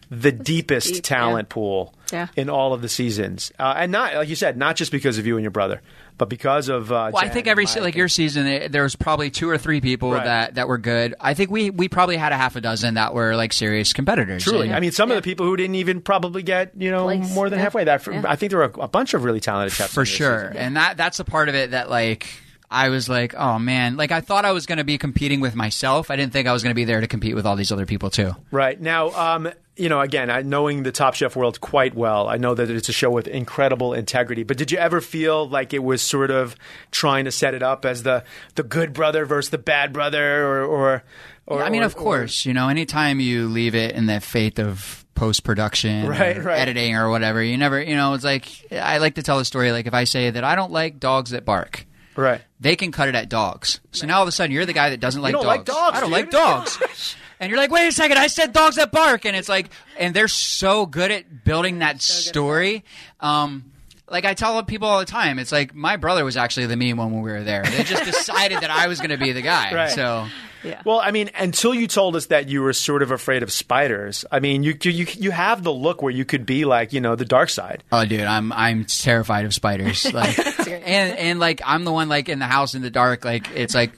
the deepest deep, talent yeah. pool Yeah. in all of the seasons, uh, and not like you said, not just because of you and your brother, but because of. Uh, Well, I think every se- like your season, eh, there was probably two or three people Right. that, that were good. I think we we probably had a half a dozen that were like serious competitors. Truly, And- I mean, some Yeah. of the people who didn't even probably get you know Place, more than yeah. halfway. That Yeah. I think there were a, a bunch of really talented chefs for sure. season. And that that's a part of it that like I was like, oh man, like I thought I was going to be competing with myself. I didn't think I was going to be there to compete with all these other people too. Right now, um, you know, again, I, knowing the Top Chef world quite well, I know that it's a show with incredible integrity. But did you ever feel like it was sort of trying to set it up as the the good brother versus the bad brother, or or, or I mean, or- of course, you know, anytime you leave it in the faith of post production, Right, right. editing, or whatever, you never, you know, it's like I like to tell a story. Like if I say that I don't like dogs that bark. Or- right? they can cut it at dogs. So now all of a sudden you're the guy that doesn't like don't dogs. like dogs, I don't dude. like dogs. and you're like, wait a second, I said dogs that bark, and it's like, and they're so good at building that story. Um, like I tell people all the time, it's like my brother was actually the mean one when we were there. They just decided that I was going to be the guy. Right. So Yeah. Well, I mean, until you told us that you were sort of afraid of spiders, I mean, you you you have the look where you could be like, you know, the dark side. Oh, dude, I'm I'm terrified of spiders. Like, and and like I'm the one like in the house in the dark. Like it's like,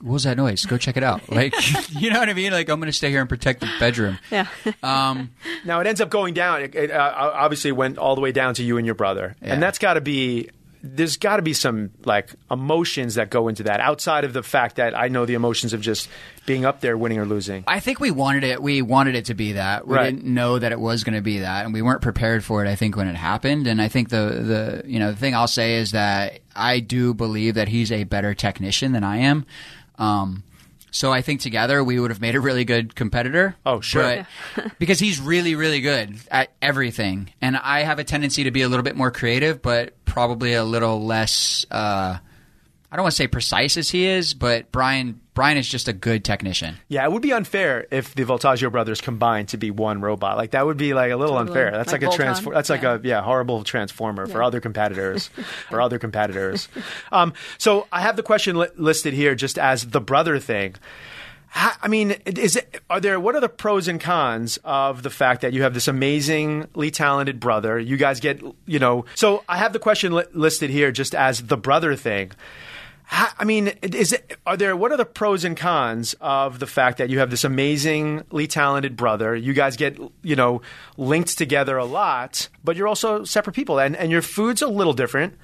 what was that noise? Go check it out. Like, you know what I mean? Like I'm gonna stay here and protect the bedroom. Yeah. Um, Now it ends up going down. It, it uh, obviously went all the way down to you and your brother, Yeah. and that's got to be. There's got to be some like emotions that go into that outside of the fact that I know the emotions of just being up there, winning or losing. I think we wanted it. We wanted it to be that. We Right. didn't know that it was going to be that, and we weren't prepared for it. I think when it happened, and I think the the you know the thing I'll say is that I do believe that he's a better technician than I am. Um, so I think together we would have made a really good competitor. Oh, sure. But because he's really really good at everything, and I have a tendency to be a little bit more creative, but probably a little less. Uh, I don't want to say precise as he is, but Brian Brian is just a good technician. Yeah, it would be unfair if the Voltaggio brothers combined to be one robot. Like that would be like a little Totally. unfair. That's like, Like a transform. Voltron? That's like a yeah horrible transformer for other competitors. for other competitors. Um, so I have the question li- listed here just as the brother thing. Ha- I mean, is it? Are there? What are the pros and cons of the fact that you have this amazingly talented brother? You guys get, you know. So I have the question li- listed here just as the brother thing. Ha- I mean, is it? Are there? What are the pros and cons of the fact that you have this amazingly talented brother? You guys get, you know, linked together a lot, but you're also separate people, and and your food's a little different.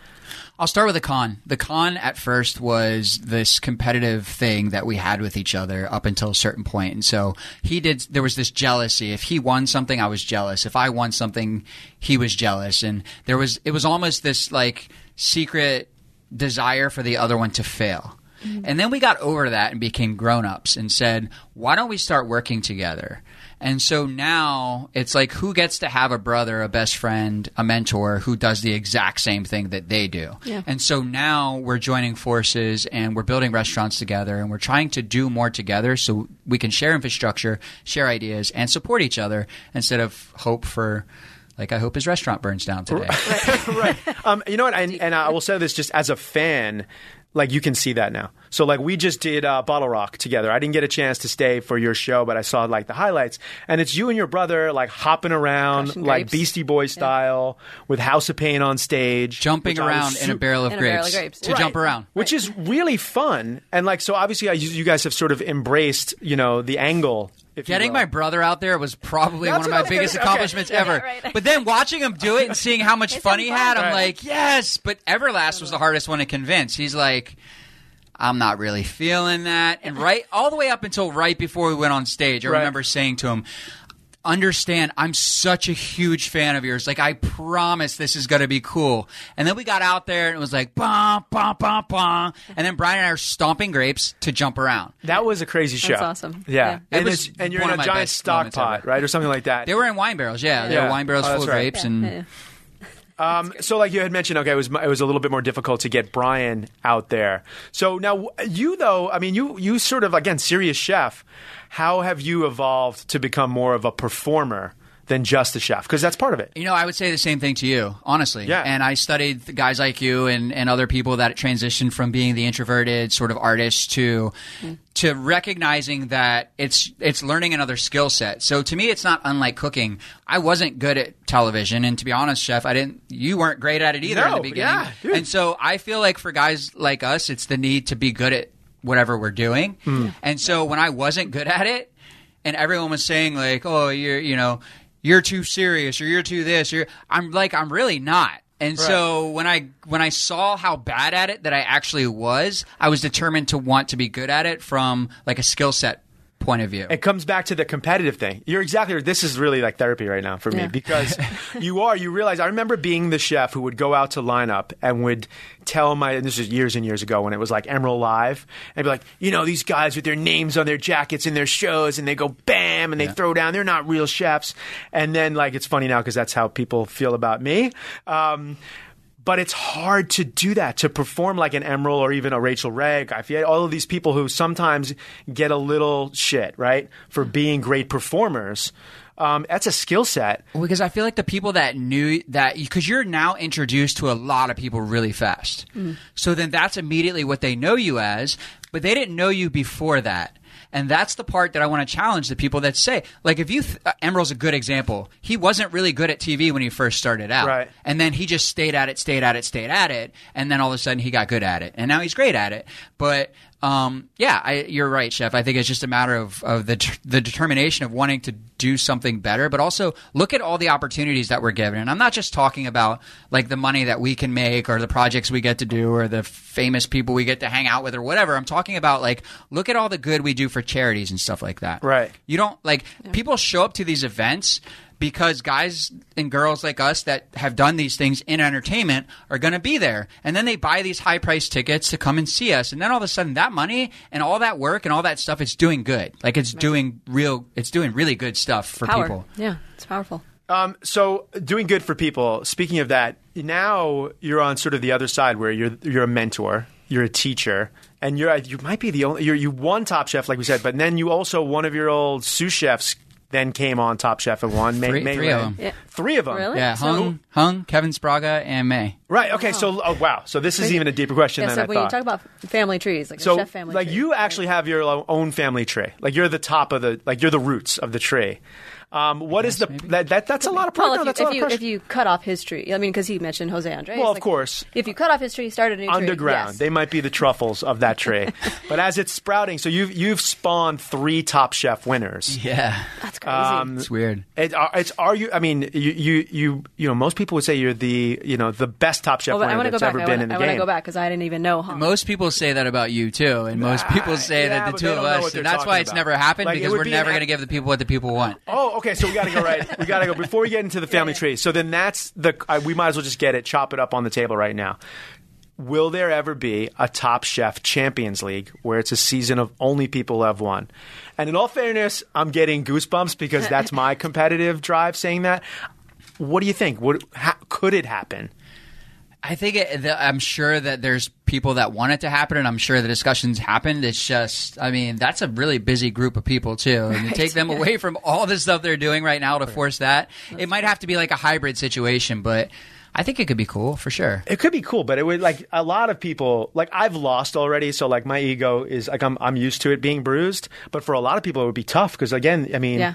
I'll start with the con. The con at first was this competitive thing that we had with each other up until a certain point. And so he did, there was this jealousy. If he won something, I was jealous. If I won something, he was jealous. And there was, it was almost this like secret desire for the other one to fail. Mm-hmm. And then we got over that and became grown ups and said, why don't we start working together? And so now it's like, who gets to have a brother, a best friend, a mentor who does the exact same thing that they do? Yeah. And so now we're joining forces and we're building restaurants together and we're trying to do more together so we can share infrastructure, share ideas, and support each other instead of hope for, like, I hope his restaurant burns down today. right. Um, you know what? And, and I will say this just as a fan, like you can see that now. So like we just did uh, Bottle Rock together. I didn't get a chance to stay for your show, but I saw like the highlights, and it's you and your brother like hopping around like. Beastie Boy style with House of Pain on stage, Jumping which I was around in a barrel of In a grapes, barrel of grapes. to Right. jump around. which is really fun. And like so, obviously, I, you guys have sort of embraced you know the angle. If Getting my brother out there was probably That's one of my was gonna biggest say. Okay. accomplishments Yeah, ever. right. But then watching him do it and seeing how much It's fun he fun. had, I'm Right. like, yes. But Everlast was the hardest one to convince. He's like, I'm not really feeling that. And right all the way up until right before we went on stage, I Right. remember saying to him, Understand, I'm such a huge fan of yours. Like, I promise this is going to be cool. And then we got out there and it was like, bah, bah, bah, bah. And then Brian and I are stomping grapes to jump around. That was a crazy show. awesome. Yeah, Yeah. It And, was it's- and you're one in a giant best stock pot, ever. right, or something like that. They were in wine barrels, yeah. They Yeah. were wine barrels Oh, full that's of right. grapes. and Yeah, yeah. Um, so, like you had mentioned, okay, it was it was a little bit more difficult to get Brian out there. So now you, though, I mean, you you sort of again serious chef. How have you evolved to become more of a performer? Than just the chef, because that's part of it. You know, I would say the same thing to you, honestly. Yeah. And I studied guys like you and, and other people that transitioned from being the introverted sort of artist to to recognizing that it's it's learning another skill set. So to me, it's not unlike cooking. I wasn't good at television, and to be honest, chef, I didn't. You weren't great at it either in the beginning. yeah, dude. and so I feel like for guys like us, it's the need to be good at whatever we're doing. Hmm. And so when I wasn't good at it, and everyone was saying like, "Oh, you're you know, you're too serious, or you're too this," or I'm like, I'm really not. And so when I when I saw how bad at it that I actually was, I was determined to want to be good at it from like a skill set point of view. It comes back to the competitive thing. You're exactly right. This is really like therapy right now for me Yeah. because you are, you realize, I remember being the chef who would go out to lineup and would tell my, and this was years and years ago when it was like Emeril Live, and be like, you know, these guys with their names on their jackets in their shows and they go bam and they throw down, they're not real chefs. And then, like, it's funny now because that's how people feel about me. Um, but it's hard to do that to perform like an Emeril or even a Rachael Ray, Guy Fieri, all of these people who sometimes get a little shit right for being great performers. Um, that's a skill set. Because I feel like the people that knew that because you're now introduced to a lot of people really fast. So then that's immediately what they know you as, but they didn't know you before that. And that's the part that I want to challenge the people that say, like, if you, th- uh, Emeril's a good example. He wasn't really good at TV when he first started out. Right. And then he just stayed at it, stayed at it, stayed at it. And then all of a sudden he got good at it. And now he's great at it. But, um, yeah, I, you're right, Chef. I think it's just a matter of, of the, t- the determination of wanting to do something better, but also look at all the opportunities that we're given. And I'm not just talking about like the money that we can make or the projects we get to do or the famous people we get to hang out with or whatever. I'm talking about like, look at all the good we do for charities and stuff like that. Right. You don't like people show up to these events because guys and girls like us that have done these things in entertainment are going to be there. And then they buy these high price tickets to come and see us. And then all of a sudden that money and all that work and all that stuff it's doing good. Like it's doing real it's doing really good stuff for Power. people. Yeah, it's powerful. Um, so doing good for people. Speaking of that, now you're on sort of the other side where you're you're a mentor, you're a teacher, and you're you might be the only you're, you won Top Chef like we said, but then you also one of your old sous chefs then came on Top Chef and won. Mei, Three- Mei three of Lin. them. Yeah. Three of them. Really? Yeah, So- Hung, Hung, Kevin Sbraga, and Mei. Right. Okay. So, oh wow. So this is even a deeper question Yeah, than so I when thought. you talk about family trees, like a so, chef family like tree. you actually have your own family tree. Like you're the top of the, like you're the roots of the tree. Um, what is the that, that? That's a lot of Well, pressure. if, that's you, a if, you, pressure. if you cut off his tree, I mean, because he mentioned Jose Andres. Well, of like, course. If you cut off his tree, start a new tree. underground. yes. They might be the truffles of that tree. but as it's sprouting, so you've you've spawned three Top Chef winners. Yeah. That's crazy. Um, It's weird. It, it's are you? I mean, you, you you you know, most people would say you're the you know the best Top Chef well, but I winner want to go that's back. ever I want to go back because I didn't even know. Hung. Most people say that about you too, and most people say yeah, that the two of don't know what us, and that's why talking it's never happened Like, because we're never going to give the people what the people want. Oh, okay. So we got to go right. We got to go before we get into the family tree. So then that's the. Uh, we might as well just get it, chop it up on the table right now. Will there ever be a Top Chef Champions League where it's a season of only people who have won? And in all fairness, I'm getting goosebumps because that's my competitive drive saying that. What do you think? What ha- could it happen? I think it, the, I'm sure that there's people that want it to happen, and I'm sure the discussions happened. It's just, I mean, that's a really busy group of people too, and to take them away from all the stuff they're doing right now to force that, it might have to be like a hybrid situation. But I think it could be cool for sure. It could be cool, but it would like a lot of people. Like I've lost already, so like my ego is like I'm I'm used to it being bruised. But for a lot of people, it would be tough because again, I mean, yeah,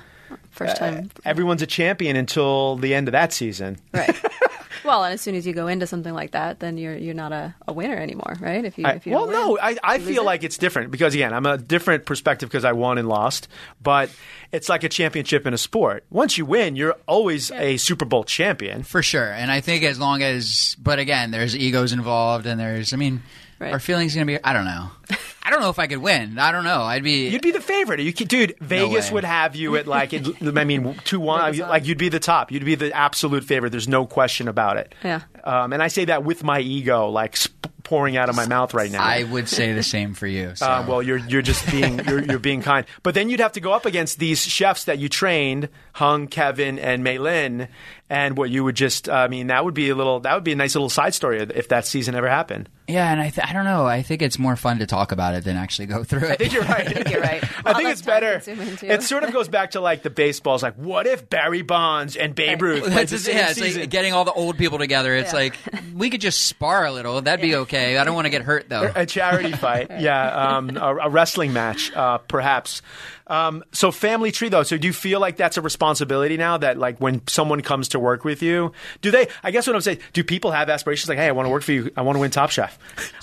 first uh, time. everyone's a champion until the end of that season. right. Well, and as soon as you go into something like that, then you're you're not a, a winner anymore, right? If you, I- if you well, don't no, I, I feel it. like it's different because again, I'm a different perspective because I won and lost. But it's like a championship in a sport. Once you win, you're always a Super Bowl champion. For sure. And I think as long as, but again, there's egos involved and there's, I mean, Right. our feelings going to be, I don't know. I don't know if I could win. I don't know. I'd be. You'd be the favorite. You could, dude. Vegas way. would have you at like, it- I mean, two one. Like you'd be the top. You'd be the absolute favorite. There's no question about it. Yeah. Um, and I say that with my ego like sp- pouring out of my mouth right now. I would say the same for you. So. Uh, well, you're you're just being you're, you're being kind, but then you'd have to go up against these chefs that you trained, Hung, Kevin, and Mei Lin, and what you would just I mean that would be a little that would be a nice little side story if that season ever happened. yeah, and I, th- I don't know. I think it's more fun to talk about it than actually go through it. I think you're right. I think you're right. I think it's better. It sort of goes back to like the baseballs. Like, what if Barry Bonds and Babe Ruth played That's the just- same yeah, it's season? like getting all the old people together. It's Yeah. like we could just spar a little. That'd be okay. I don't want to get hurt though. a charity fight, yeah, um, a, a wrestling match, uh, perhaps. Um, so, family tree though. So, do you feel like that's a responsibility now? That like when someone comes to work with you, do they? I guess what I'm saying, do people have aspirations like, hey, I want to work for you. I want to win Top Chef.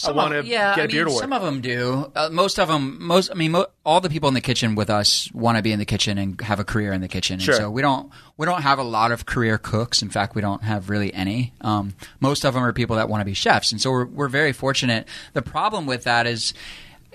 I want to yeah, get I a beard mean, award. Some of them do. Uh, most of them, most. I mean, mo- all the people in the kitchen with us want to be in the kitchen and have a career in the kitchen. Sure. And so we don't we don't have a lot of career cooks. In fact, we don't have really any. Um, most of them are people that want to be chefs, and so we're we're very fortunate. The problem with that is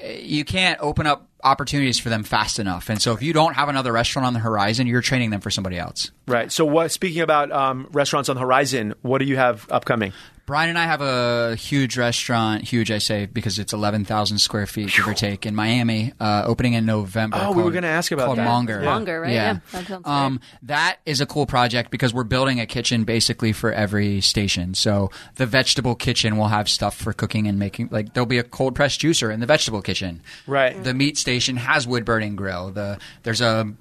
you can't open up opportunities for them fast enough. And so if you don't have another restaurant on the horizon, you're training them for somebody else. right. So, what? Speaking about um, restaurants on the horizon, what do you have upcoming? Brian and I have a huge restaurant, huge I say because it's 11,000 square feet, give or take, in Miami, uh, opening in November. Oh, we were gonna ask about called that. Monger. Yeah. Monger, right? Yeah, that um, that is a cool project because we're building a kitchen basically for every station. So the vegetable kitchen will have stuff for cooking and making, like there'll be a cold pressed juicer in the vegetable kitchen. Right. The meat station has wood burning grill. The there's a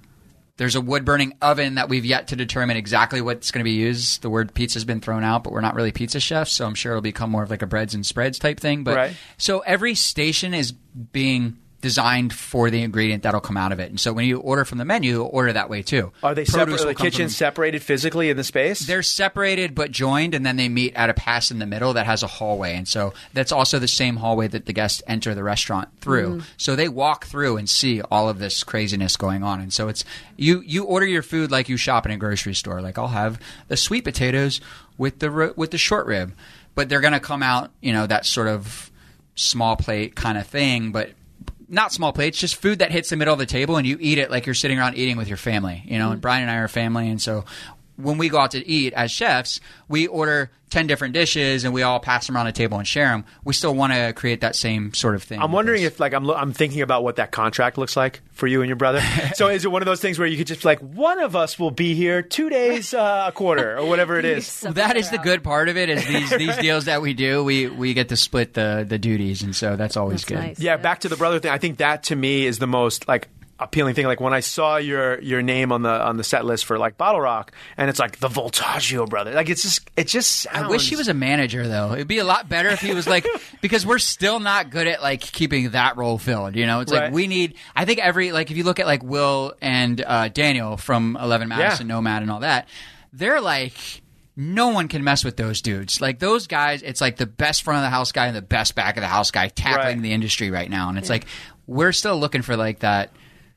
there's a wood burning oven that we've yet to determine exactly what's going to be used. The word pizza's been thrown out, but we're not really pizza chefs, so I'm sure it'll become more of like a breads and spreads type thing. But Right. so every station is being designed for the ingredient that'll come out of it. And so when you order from the menu, order that way too. Are they separate? Are the come from- kitchens separated physically in the space? they're separated but joined, and then they meet at a pass in the middle that has a hallway. And so that's also the same hallway that the guests enter the restaurant through. Mm. So they walk through and see all of this craziness going on. And so it's you you order your food like you shop in a grocery store. Like I'll have the sweet potatoes with the with the short rib, but they're going to come out you know that sort of small plate kind of thing, but not small plates, just food that hits the middle of the table and you eat it like you're sitting around eating with your family. You know, and Brian and I are family, and so when we go out to eat as chefs, we order 10 different dishes and we all pass them around the table and share them. We still want to create that same sort of thing. I'm wondering if, like, I'm lo- I'm thinking about what that contract looks like for you and your brother. so, is it one of those things where you could just like, one of us will be here two days uh, a quarter or whatever it is? Well, that is the good part of it is these these deals that we do we we get to split the the duties and so that's always That's good nice. Yeah, back to the brother thing. I think that to me is the most like appealing thing. Like when I saw your your name on the on the set list for like Bottle Rock, and it's like the Voltaggio brother. Like it's just it just. Sounds, I wish he was a manager though. It'd be a lot better if he was like because we're still not good at like keeping that role filled. You know, it's Right. like we need. I think every like if you look at like Will and uh, Daniel from Eleven Madison, Yeah. Nomad, and all that, they're like. No one can mess with those dudes. Like those guys, it's like the best front of the house guy and the best back of the house guy tackling Right. the industry right now. And it's like we're still looking for like that.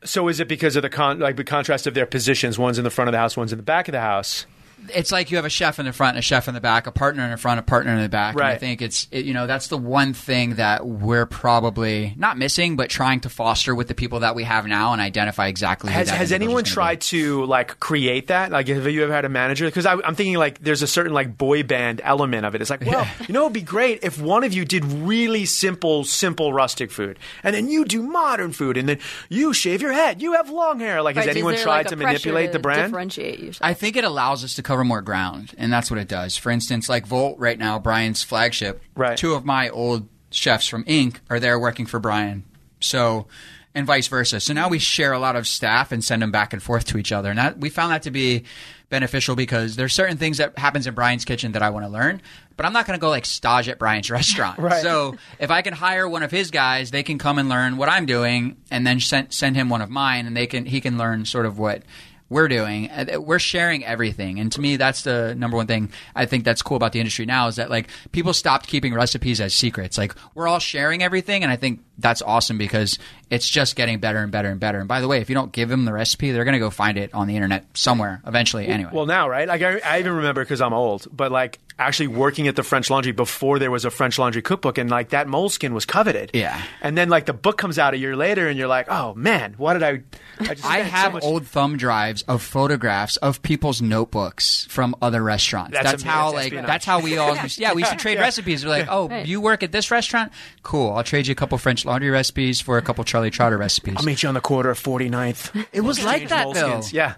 So is it because of the con like the contrast of their positions? One's in the front of the house, one's in the back of the house. It's like you have a chef in the front, and a chef in the back, a partner in the front, a partner in the back. And I think it's it, you know that's the one thing that we're probably not missing, but trying to foster with the people that we have now and identify exactly. who Has, that has anyone tried be. to like create that? Like, have you ever had a manager? Because I'm thinking like there's a certain like boy band element of it. It's like, well, you know, it'd be great if one of you did really simple, simple rustic food, and then you do modern food, and then you shave your head, you have long hair. Like, Right, has anyone tried like, to a pressure manipulate the to brand? Differentiate yourself. I think it allows us to cover more ground, and that's what it does. For instance, like Volt right now, Brian's flagship. Right. Two of my old chefs from ink. are there working for Brian. So, and vice versa. So now we share a lot of staff and send them back and forth to each other, and that, we found that to be beneficial because there's certain things that happens in Brian's kitchen that I want to learn, but I'm not going to go like stage at Brian's restaurant. Right. So if I can hire one of his guys, they can come and learn what I'm doing, and then send send him one of mine, and they can he can learn sort of what we're doing. Uh, We're sharing everything, and to me, that's the number one thing I think that's cool about the industry now is that like people stopped keeping recipes as secrets. Like we're all sharing everything, and I think that's awesome because it's just getting better and better and better. And by the way, if you don't give them the recipe, they're going to go find it on the internet somewhere eventually. Anyway, Well, now, right? Like I, I even remember because I'm old, but like actually working at the French Laundry before there was a French Laundry cookbook, and like that moleskin was coveted. Yeah. And then like the book comes out a year later, and you're like, oh man, what did I? I, just I spent so have much- old thumb drives of photographs of people's notebooks from other restaurants. That's That's, how like espionage. that's how we all used, yeah we used to trade recipes. We're like, oh, Right. you work at this restaurant? Cool. I'll trade you a couple French laundry recipes for a couple Charlie Trotter recipes. I'll meet you on the corner of 49th. it was like that though. Moleskins. Yeah.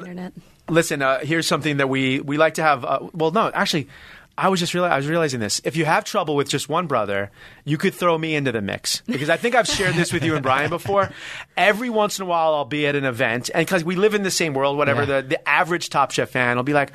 Internet. Listen, uh, here's something that we we like to have. Uh, well, no, actually, I was just reali- I was realizing this. If you have trouble with just one brother, you could throw me into the mix because I think I've shared this with you and Brian before. Every once in a while, I'll be at an event, and because we live in the same world, whatever Yeah. the the average Top Chef fan will be like,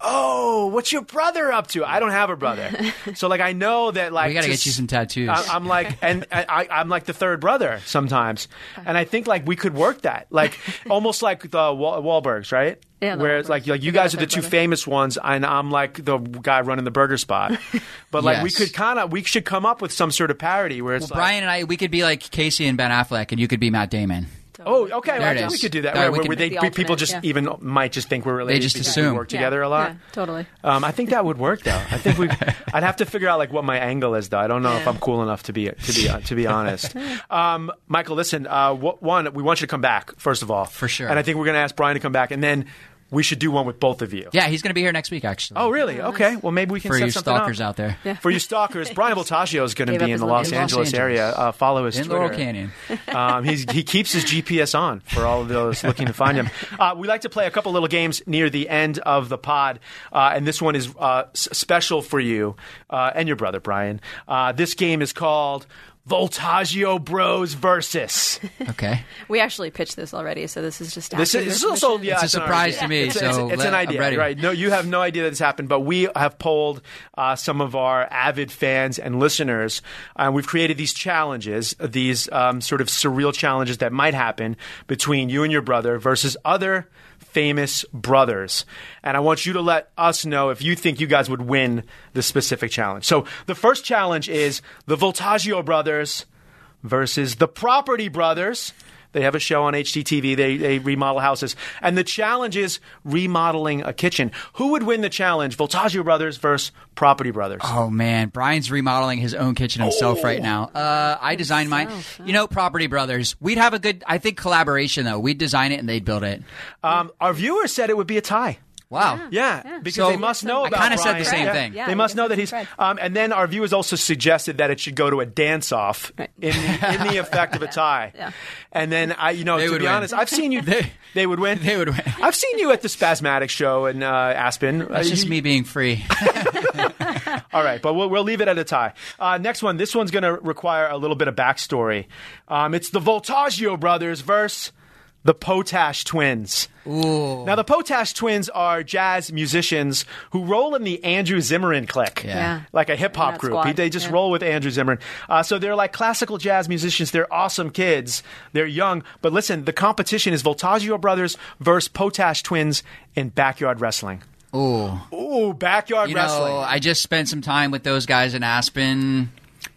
"Oh, what's your brother up to?" I don't have a brother, so like I know that like We got to to get you some tattoos. I- I'm like, and I, I'm like the third brother sometimes, and I think like we could work that, like almost like the Wal- Wahlbergs, right? Yeah, the Where it's like, like you guys are the two brother. famous ones, and I'm like the guy running the burger spot. But like we could kind of, we should come up with some sort of parody where it's well, like, Brian and I, we could be like Casey and Ben Affleck, and you could be Matt Damon. Oh, okay, There well, it we could do that. There, where, where they, The people just yeah. even might just think we're related. They just assume. we work together yeah. a lot. Yeah, totally. Um, I think that would work though. I think we. I'd have to figure out like what my angle is though. I don't know if I'm cool enough to be to be uh, to be honest. Um, Michael, listen. Uh, wh- one, we want you to come back first of all, For sure. And I think we're going to ask Brian to come back, and then we should do one with both of you. Yeah, he's going to be here next week, actually. Oh, really? Okay. Well, maybe we can for set you something stalkers up. out there. For you stalkers, Brian Voltaggio is going to be in the Los In Los Angeles, area. Uh, follow his In Twitter. Laurel Canyon. um, he's, he keeps his GPS on for all of those looking to find him. Uh, we like to play a couple little games near the end of the pod, uh, and this one is uh, special for you uh, and your brother Brian. Uh, this game is called Voltaggio Bros versus. Okay. We actually pitched this already, so this is just This is, this is also yeah, It's a surprise to me, It's, so it's, it's let- an I'm idea, ready. right? No, you have no idea that this happened, but we have polled uh, some of our avid fans and listeners, and we've created these challenges, these um, sort of surreal challenges that might happen between you and your brother versus other famous brothers. And I want you to let us know if you think you guys would win the specific challenge. So the first challenge is the Voltaggio brothers versus the Property Brothers. They have a show on HGTV. They, they remodel houses. And the challenge is remodeling a kitchen. Who would win the challenge? Voltaggio Brothers versus Property Brothers. Oh man, Brian's remodeling his own kitchen himself right now. Uh, I designed mine. Himself, You know, Property Brothers. We'd have a good, I think, collaboration though. We'd design it and they'd build it. Um, our viewers said it would be a tie. Wow. Yeah, because So, they must know I kinda said the same Yeah. thing. Yeah, they must know that he's. Um, and then our viewers also suggested that it should go to a dance off Right. in the, in the effect of a tie. Yeah. And then I, you know, They to would be win. honest, I've seen you. They- they would win. They would win. I've seen you at the Spasmatic show in uh, Aspen. That's Uh, just you- me being free. All right, but we'll, we'll leave it at a tie. Uh, next one. This one's going to require a little bit of backstory. Um, it's the Voltaggio brothers versus the Potash twins. Ooh. Now, the Potash twins are jazz musicians who roll in the Andrew Zimmern clique. Yeah. Yeah. Like a hip hop group. squad, They just yeah. roll with Andrew Zimmern. Uh, so they're like classical jazz musicians. They're awesome kids. They're young. But listen, the competition is Voltaggio brothers versus Potash twins in backyard wrestling. Ooh. Ooh, backyard You wrestling. know, I just spent some time with those guys in Aspen.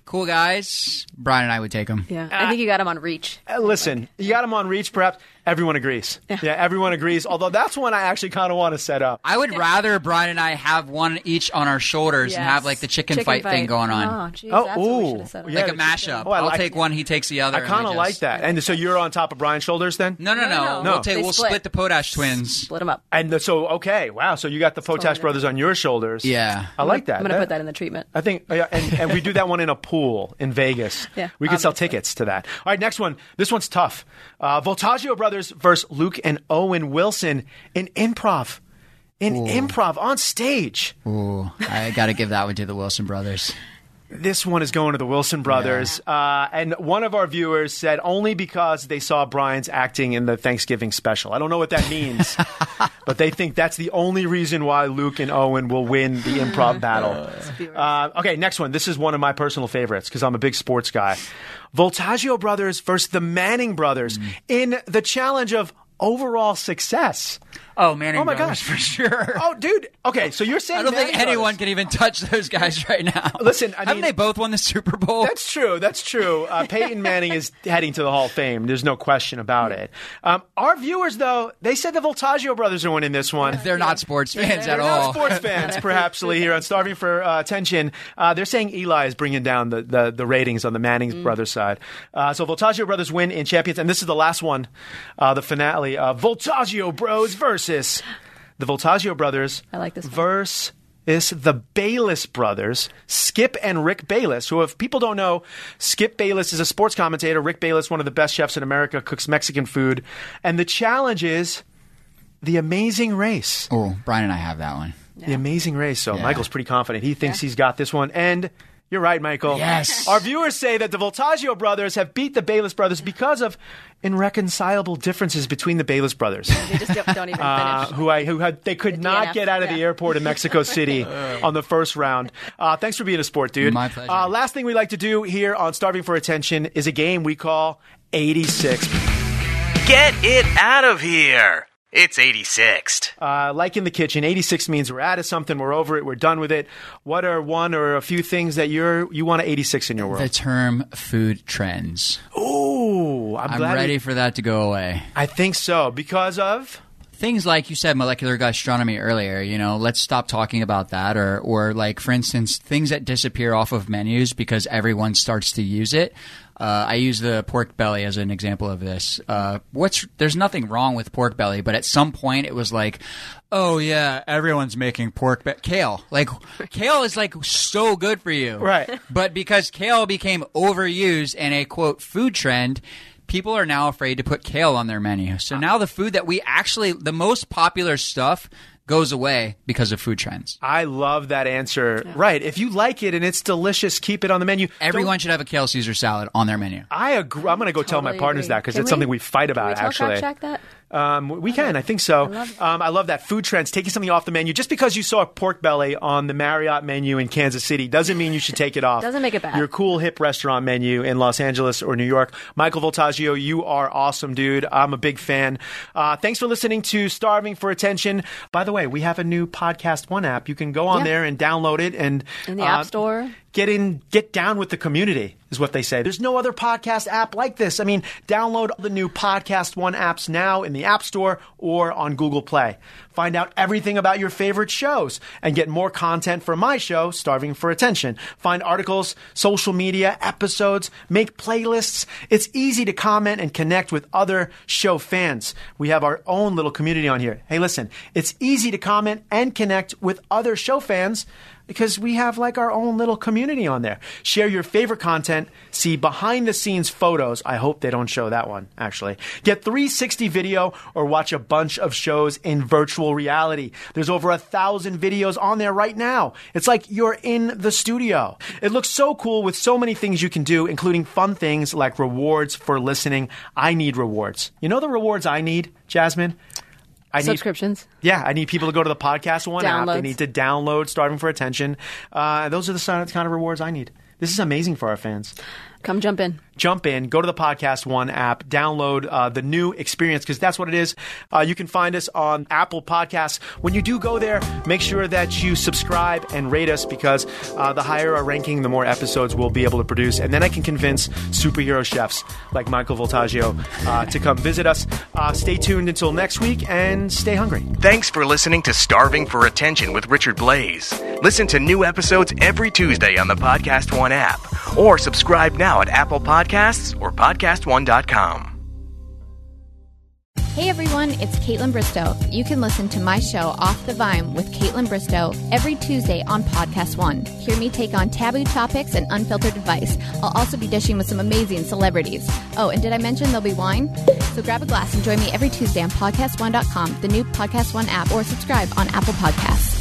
Cool guys. Brian and I would take them. Yeah, I think you got them on reach. Uh, listen, you got them on reach, perhaps. Everyone agrees. Yeah, everyone agrees. Although that's one I actually kind of want to set up. I would rather Brian and I have one each on our shoulders and have like the chicken, fight, thing going on. Oh, geez, Oh, that's what we ooh. set up. Yeah, like a mashup. Oh, I I'll like- take one, he takes the other. I kind of like just- that. And so you're on top of Brian's shoulders then? No, no, no. No, no. We'll take. We'll split. split the Potash twins. Split them up. And the, so, okay, wow. So you got the Potash Totally. brothers on your shoulders. Yeah. I like that. I'm going to put that in the treatment. I think, yeah, and, and we do that one in a pool in Vegas. Yeah, we could sell tickets to that. All right, next one. This one's tough. Uh, Voltaggio brothers versus Luke and Owen Wilson in improv. In improv on stage. Ooh, I got to give that one to the Wilson brothers. This one is going to the Wilson brothers. Uh, and one of our viewers said only because they saw Brian's acting in the Thanksgiving special. I don't know what that means, but they think that's the only reason why Luke and Owen will win the improv battle. Uh, okay, next one. This is one of my personal favorites because I'm a big sports guy. Voltaggio brothers versus the Manning brothers mm. in the challenge of overall success. Oh, Manning Oh my brothers, gosh. for sure. Oh, dude. Okay, so you're saying I don't think anyone brothers. can even touch those guys right now. Listen, I haven't mean- they both won the Super Bowl? That's true. That's true. Uh, Peyton Manning is heading to the Hall of Fame. There's no question about it. Um, our viewers, though, they said the Voltaggio brothers are winning this one. They're not sports fans They're at not all. sports fans, perhaps, Lee, here on Starving for uh, Attention. Uh, they're saying Eli is bringing down the, the, the ratings on the Manning's brothers side. Uh, so Voltaggio brothers win in champions, and this is the last one, uh, the finale of Voltaggio Bros versus the Voltaggio brothers. I like this one. Versus the Bayless brothers, Skip and Rick Bayless, who, if people don't know, Skip Bayless is a sports commentator. Rick Bayless, one of the best chefs in America, cooks Mexican food. And the challenge is the amazing race. Oh, Brian and I have that one. The Amazing Race. So Yeah. Michael's pretty confident. He thinks he's got this one. And you're right, Michael. Yes. Our viewers say that the Voltaggio brothers have beat the Bayless brothers because of irreconcilable differences between the Bayless brothers. They just don't, don't even Uh, finish. who I who had they could The not DNF, get out of the airport in Mexico City on the first round. Uh, thanks for being a sport, dude. My pleasure. Uh, last thing we like to do here on Starving for Attention is a game we call 86. Get it out of here. It's 86th. Uh, like in the kitchen, 86 means we're out of something, we're over it, we're done with it. What are one or a few things that you're you want to 86 in your world? The term food trends. Ooh, I'm, I'm glad ready we- for that to go away. I think so because of things like you said molecular gastronomy earlier you know let's stop talking about that or or like for instance things that disappear off of menus because everyone starts to use it uh, I use the pork belly as an example of this. Uh, what's there's nothing wrong with pork belly, but at some point it was like, oh yeah, everyone's making pork be- kale. Like kale is like so good for you, Right. But because kale became overused and a quote food trend, people are now afraid to put kale on their menu. So now the food that we actually, the most popular stuff goes away because of food trends. I love that answer. Right. If you like it and it's delicious, keep it on the menu. Everyone Don't- should have a kale Caesar salad on their menu. I agree. I'm going to go tell my partners agree. that because it's we- something we fight about. Can we actually, Crack Shack that? Um, we can. I think so. I love um, I love that food trends. Taking something off the menu just because you saw a pork belly on the Marriott menu in Kansas City doesn't mean you should take it off. Doesn't make it bad. Your cool hip restaurant menu in Los Angeles or New York. Michael Voltaggio, you are awesome, dude. I'm a big fan. Uh, thanks for listening to Starving for Attention. By the way, we have a new Podcast One app. You can go on Yeah. there and download it and In the uh, App Store. Get in get down with the community is what they say. There's no other podcast app like this. I mean download the new podcast one apps now in the app store or on google play. Find out everything about your favorite shows and get more content for my show starving for attention. Find articles social media episodes make playlists. It's easy to comment and connect with other show fans. We have our own little community on here. Hey listen it's easy to comment and connect with other show fans because we have like our own little community on there. Share your favorite content, see behind the scenes photos. I hope they don't show that one, actually. Get 360 video or watch a bunch of shows in virtual reality. There's over a thousand videos on there right now. It's like you're in the studio. It looks so cool with so many things you can do, including fun things like rewards for listening. I need rewards. You know the rewards I need, Jasmine? I need Subscriptions. yeah, I need people to go to the podcast one app. They need to download Starving for Attention. Uh, those are the kind of rewards I need. This is amazing for our fans. Come jump in. Jump in, go to the Podcast One app, download uh, the new experience because that's what it is. Uh, you can find us on Apple Podcasts. When you do go there, make sure that you subscribe and rate us because uh, the higher our ranking, the more episodes we'll be able to produce. And then I can convince superhero chefs like Michael Voltaggio uh, to come visit us. Uh, stay tuned until next week and stay hungry. Thanks for listening to Starving for Attention with Richard Blais. Listen to new episodes every Tuesday on the Podcast One app or subscribe now at Apple Podcasts or podcastone.com. Hey everyone, it's Kaitlyn Bristowe. You can listen to my show Off the Vine with Kaitlyn Bristowe every Tuesday on Podcast One. Hear me take on taboo topics and unfiltered advice. I'll also be dishing with some amazing celebrities. Oh, and did I mention there'll be wine? So grab a glass and join me every Tuesday on PodcastOne.com, the new Podcast One app, or subscribe on Apple Podcasts.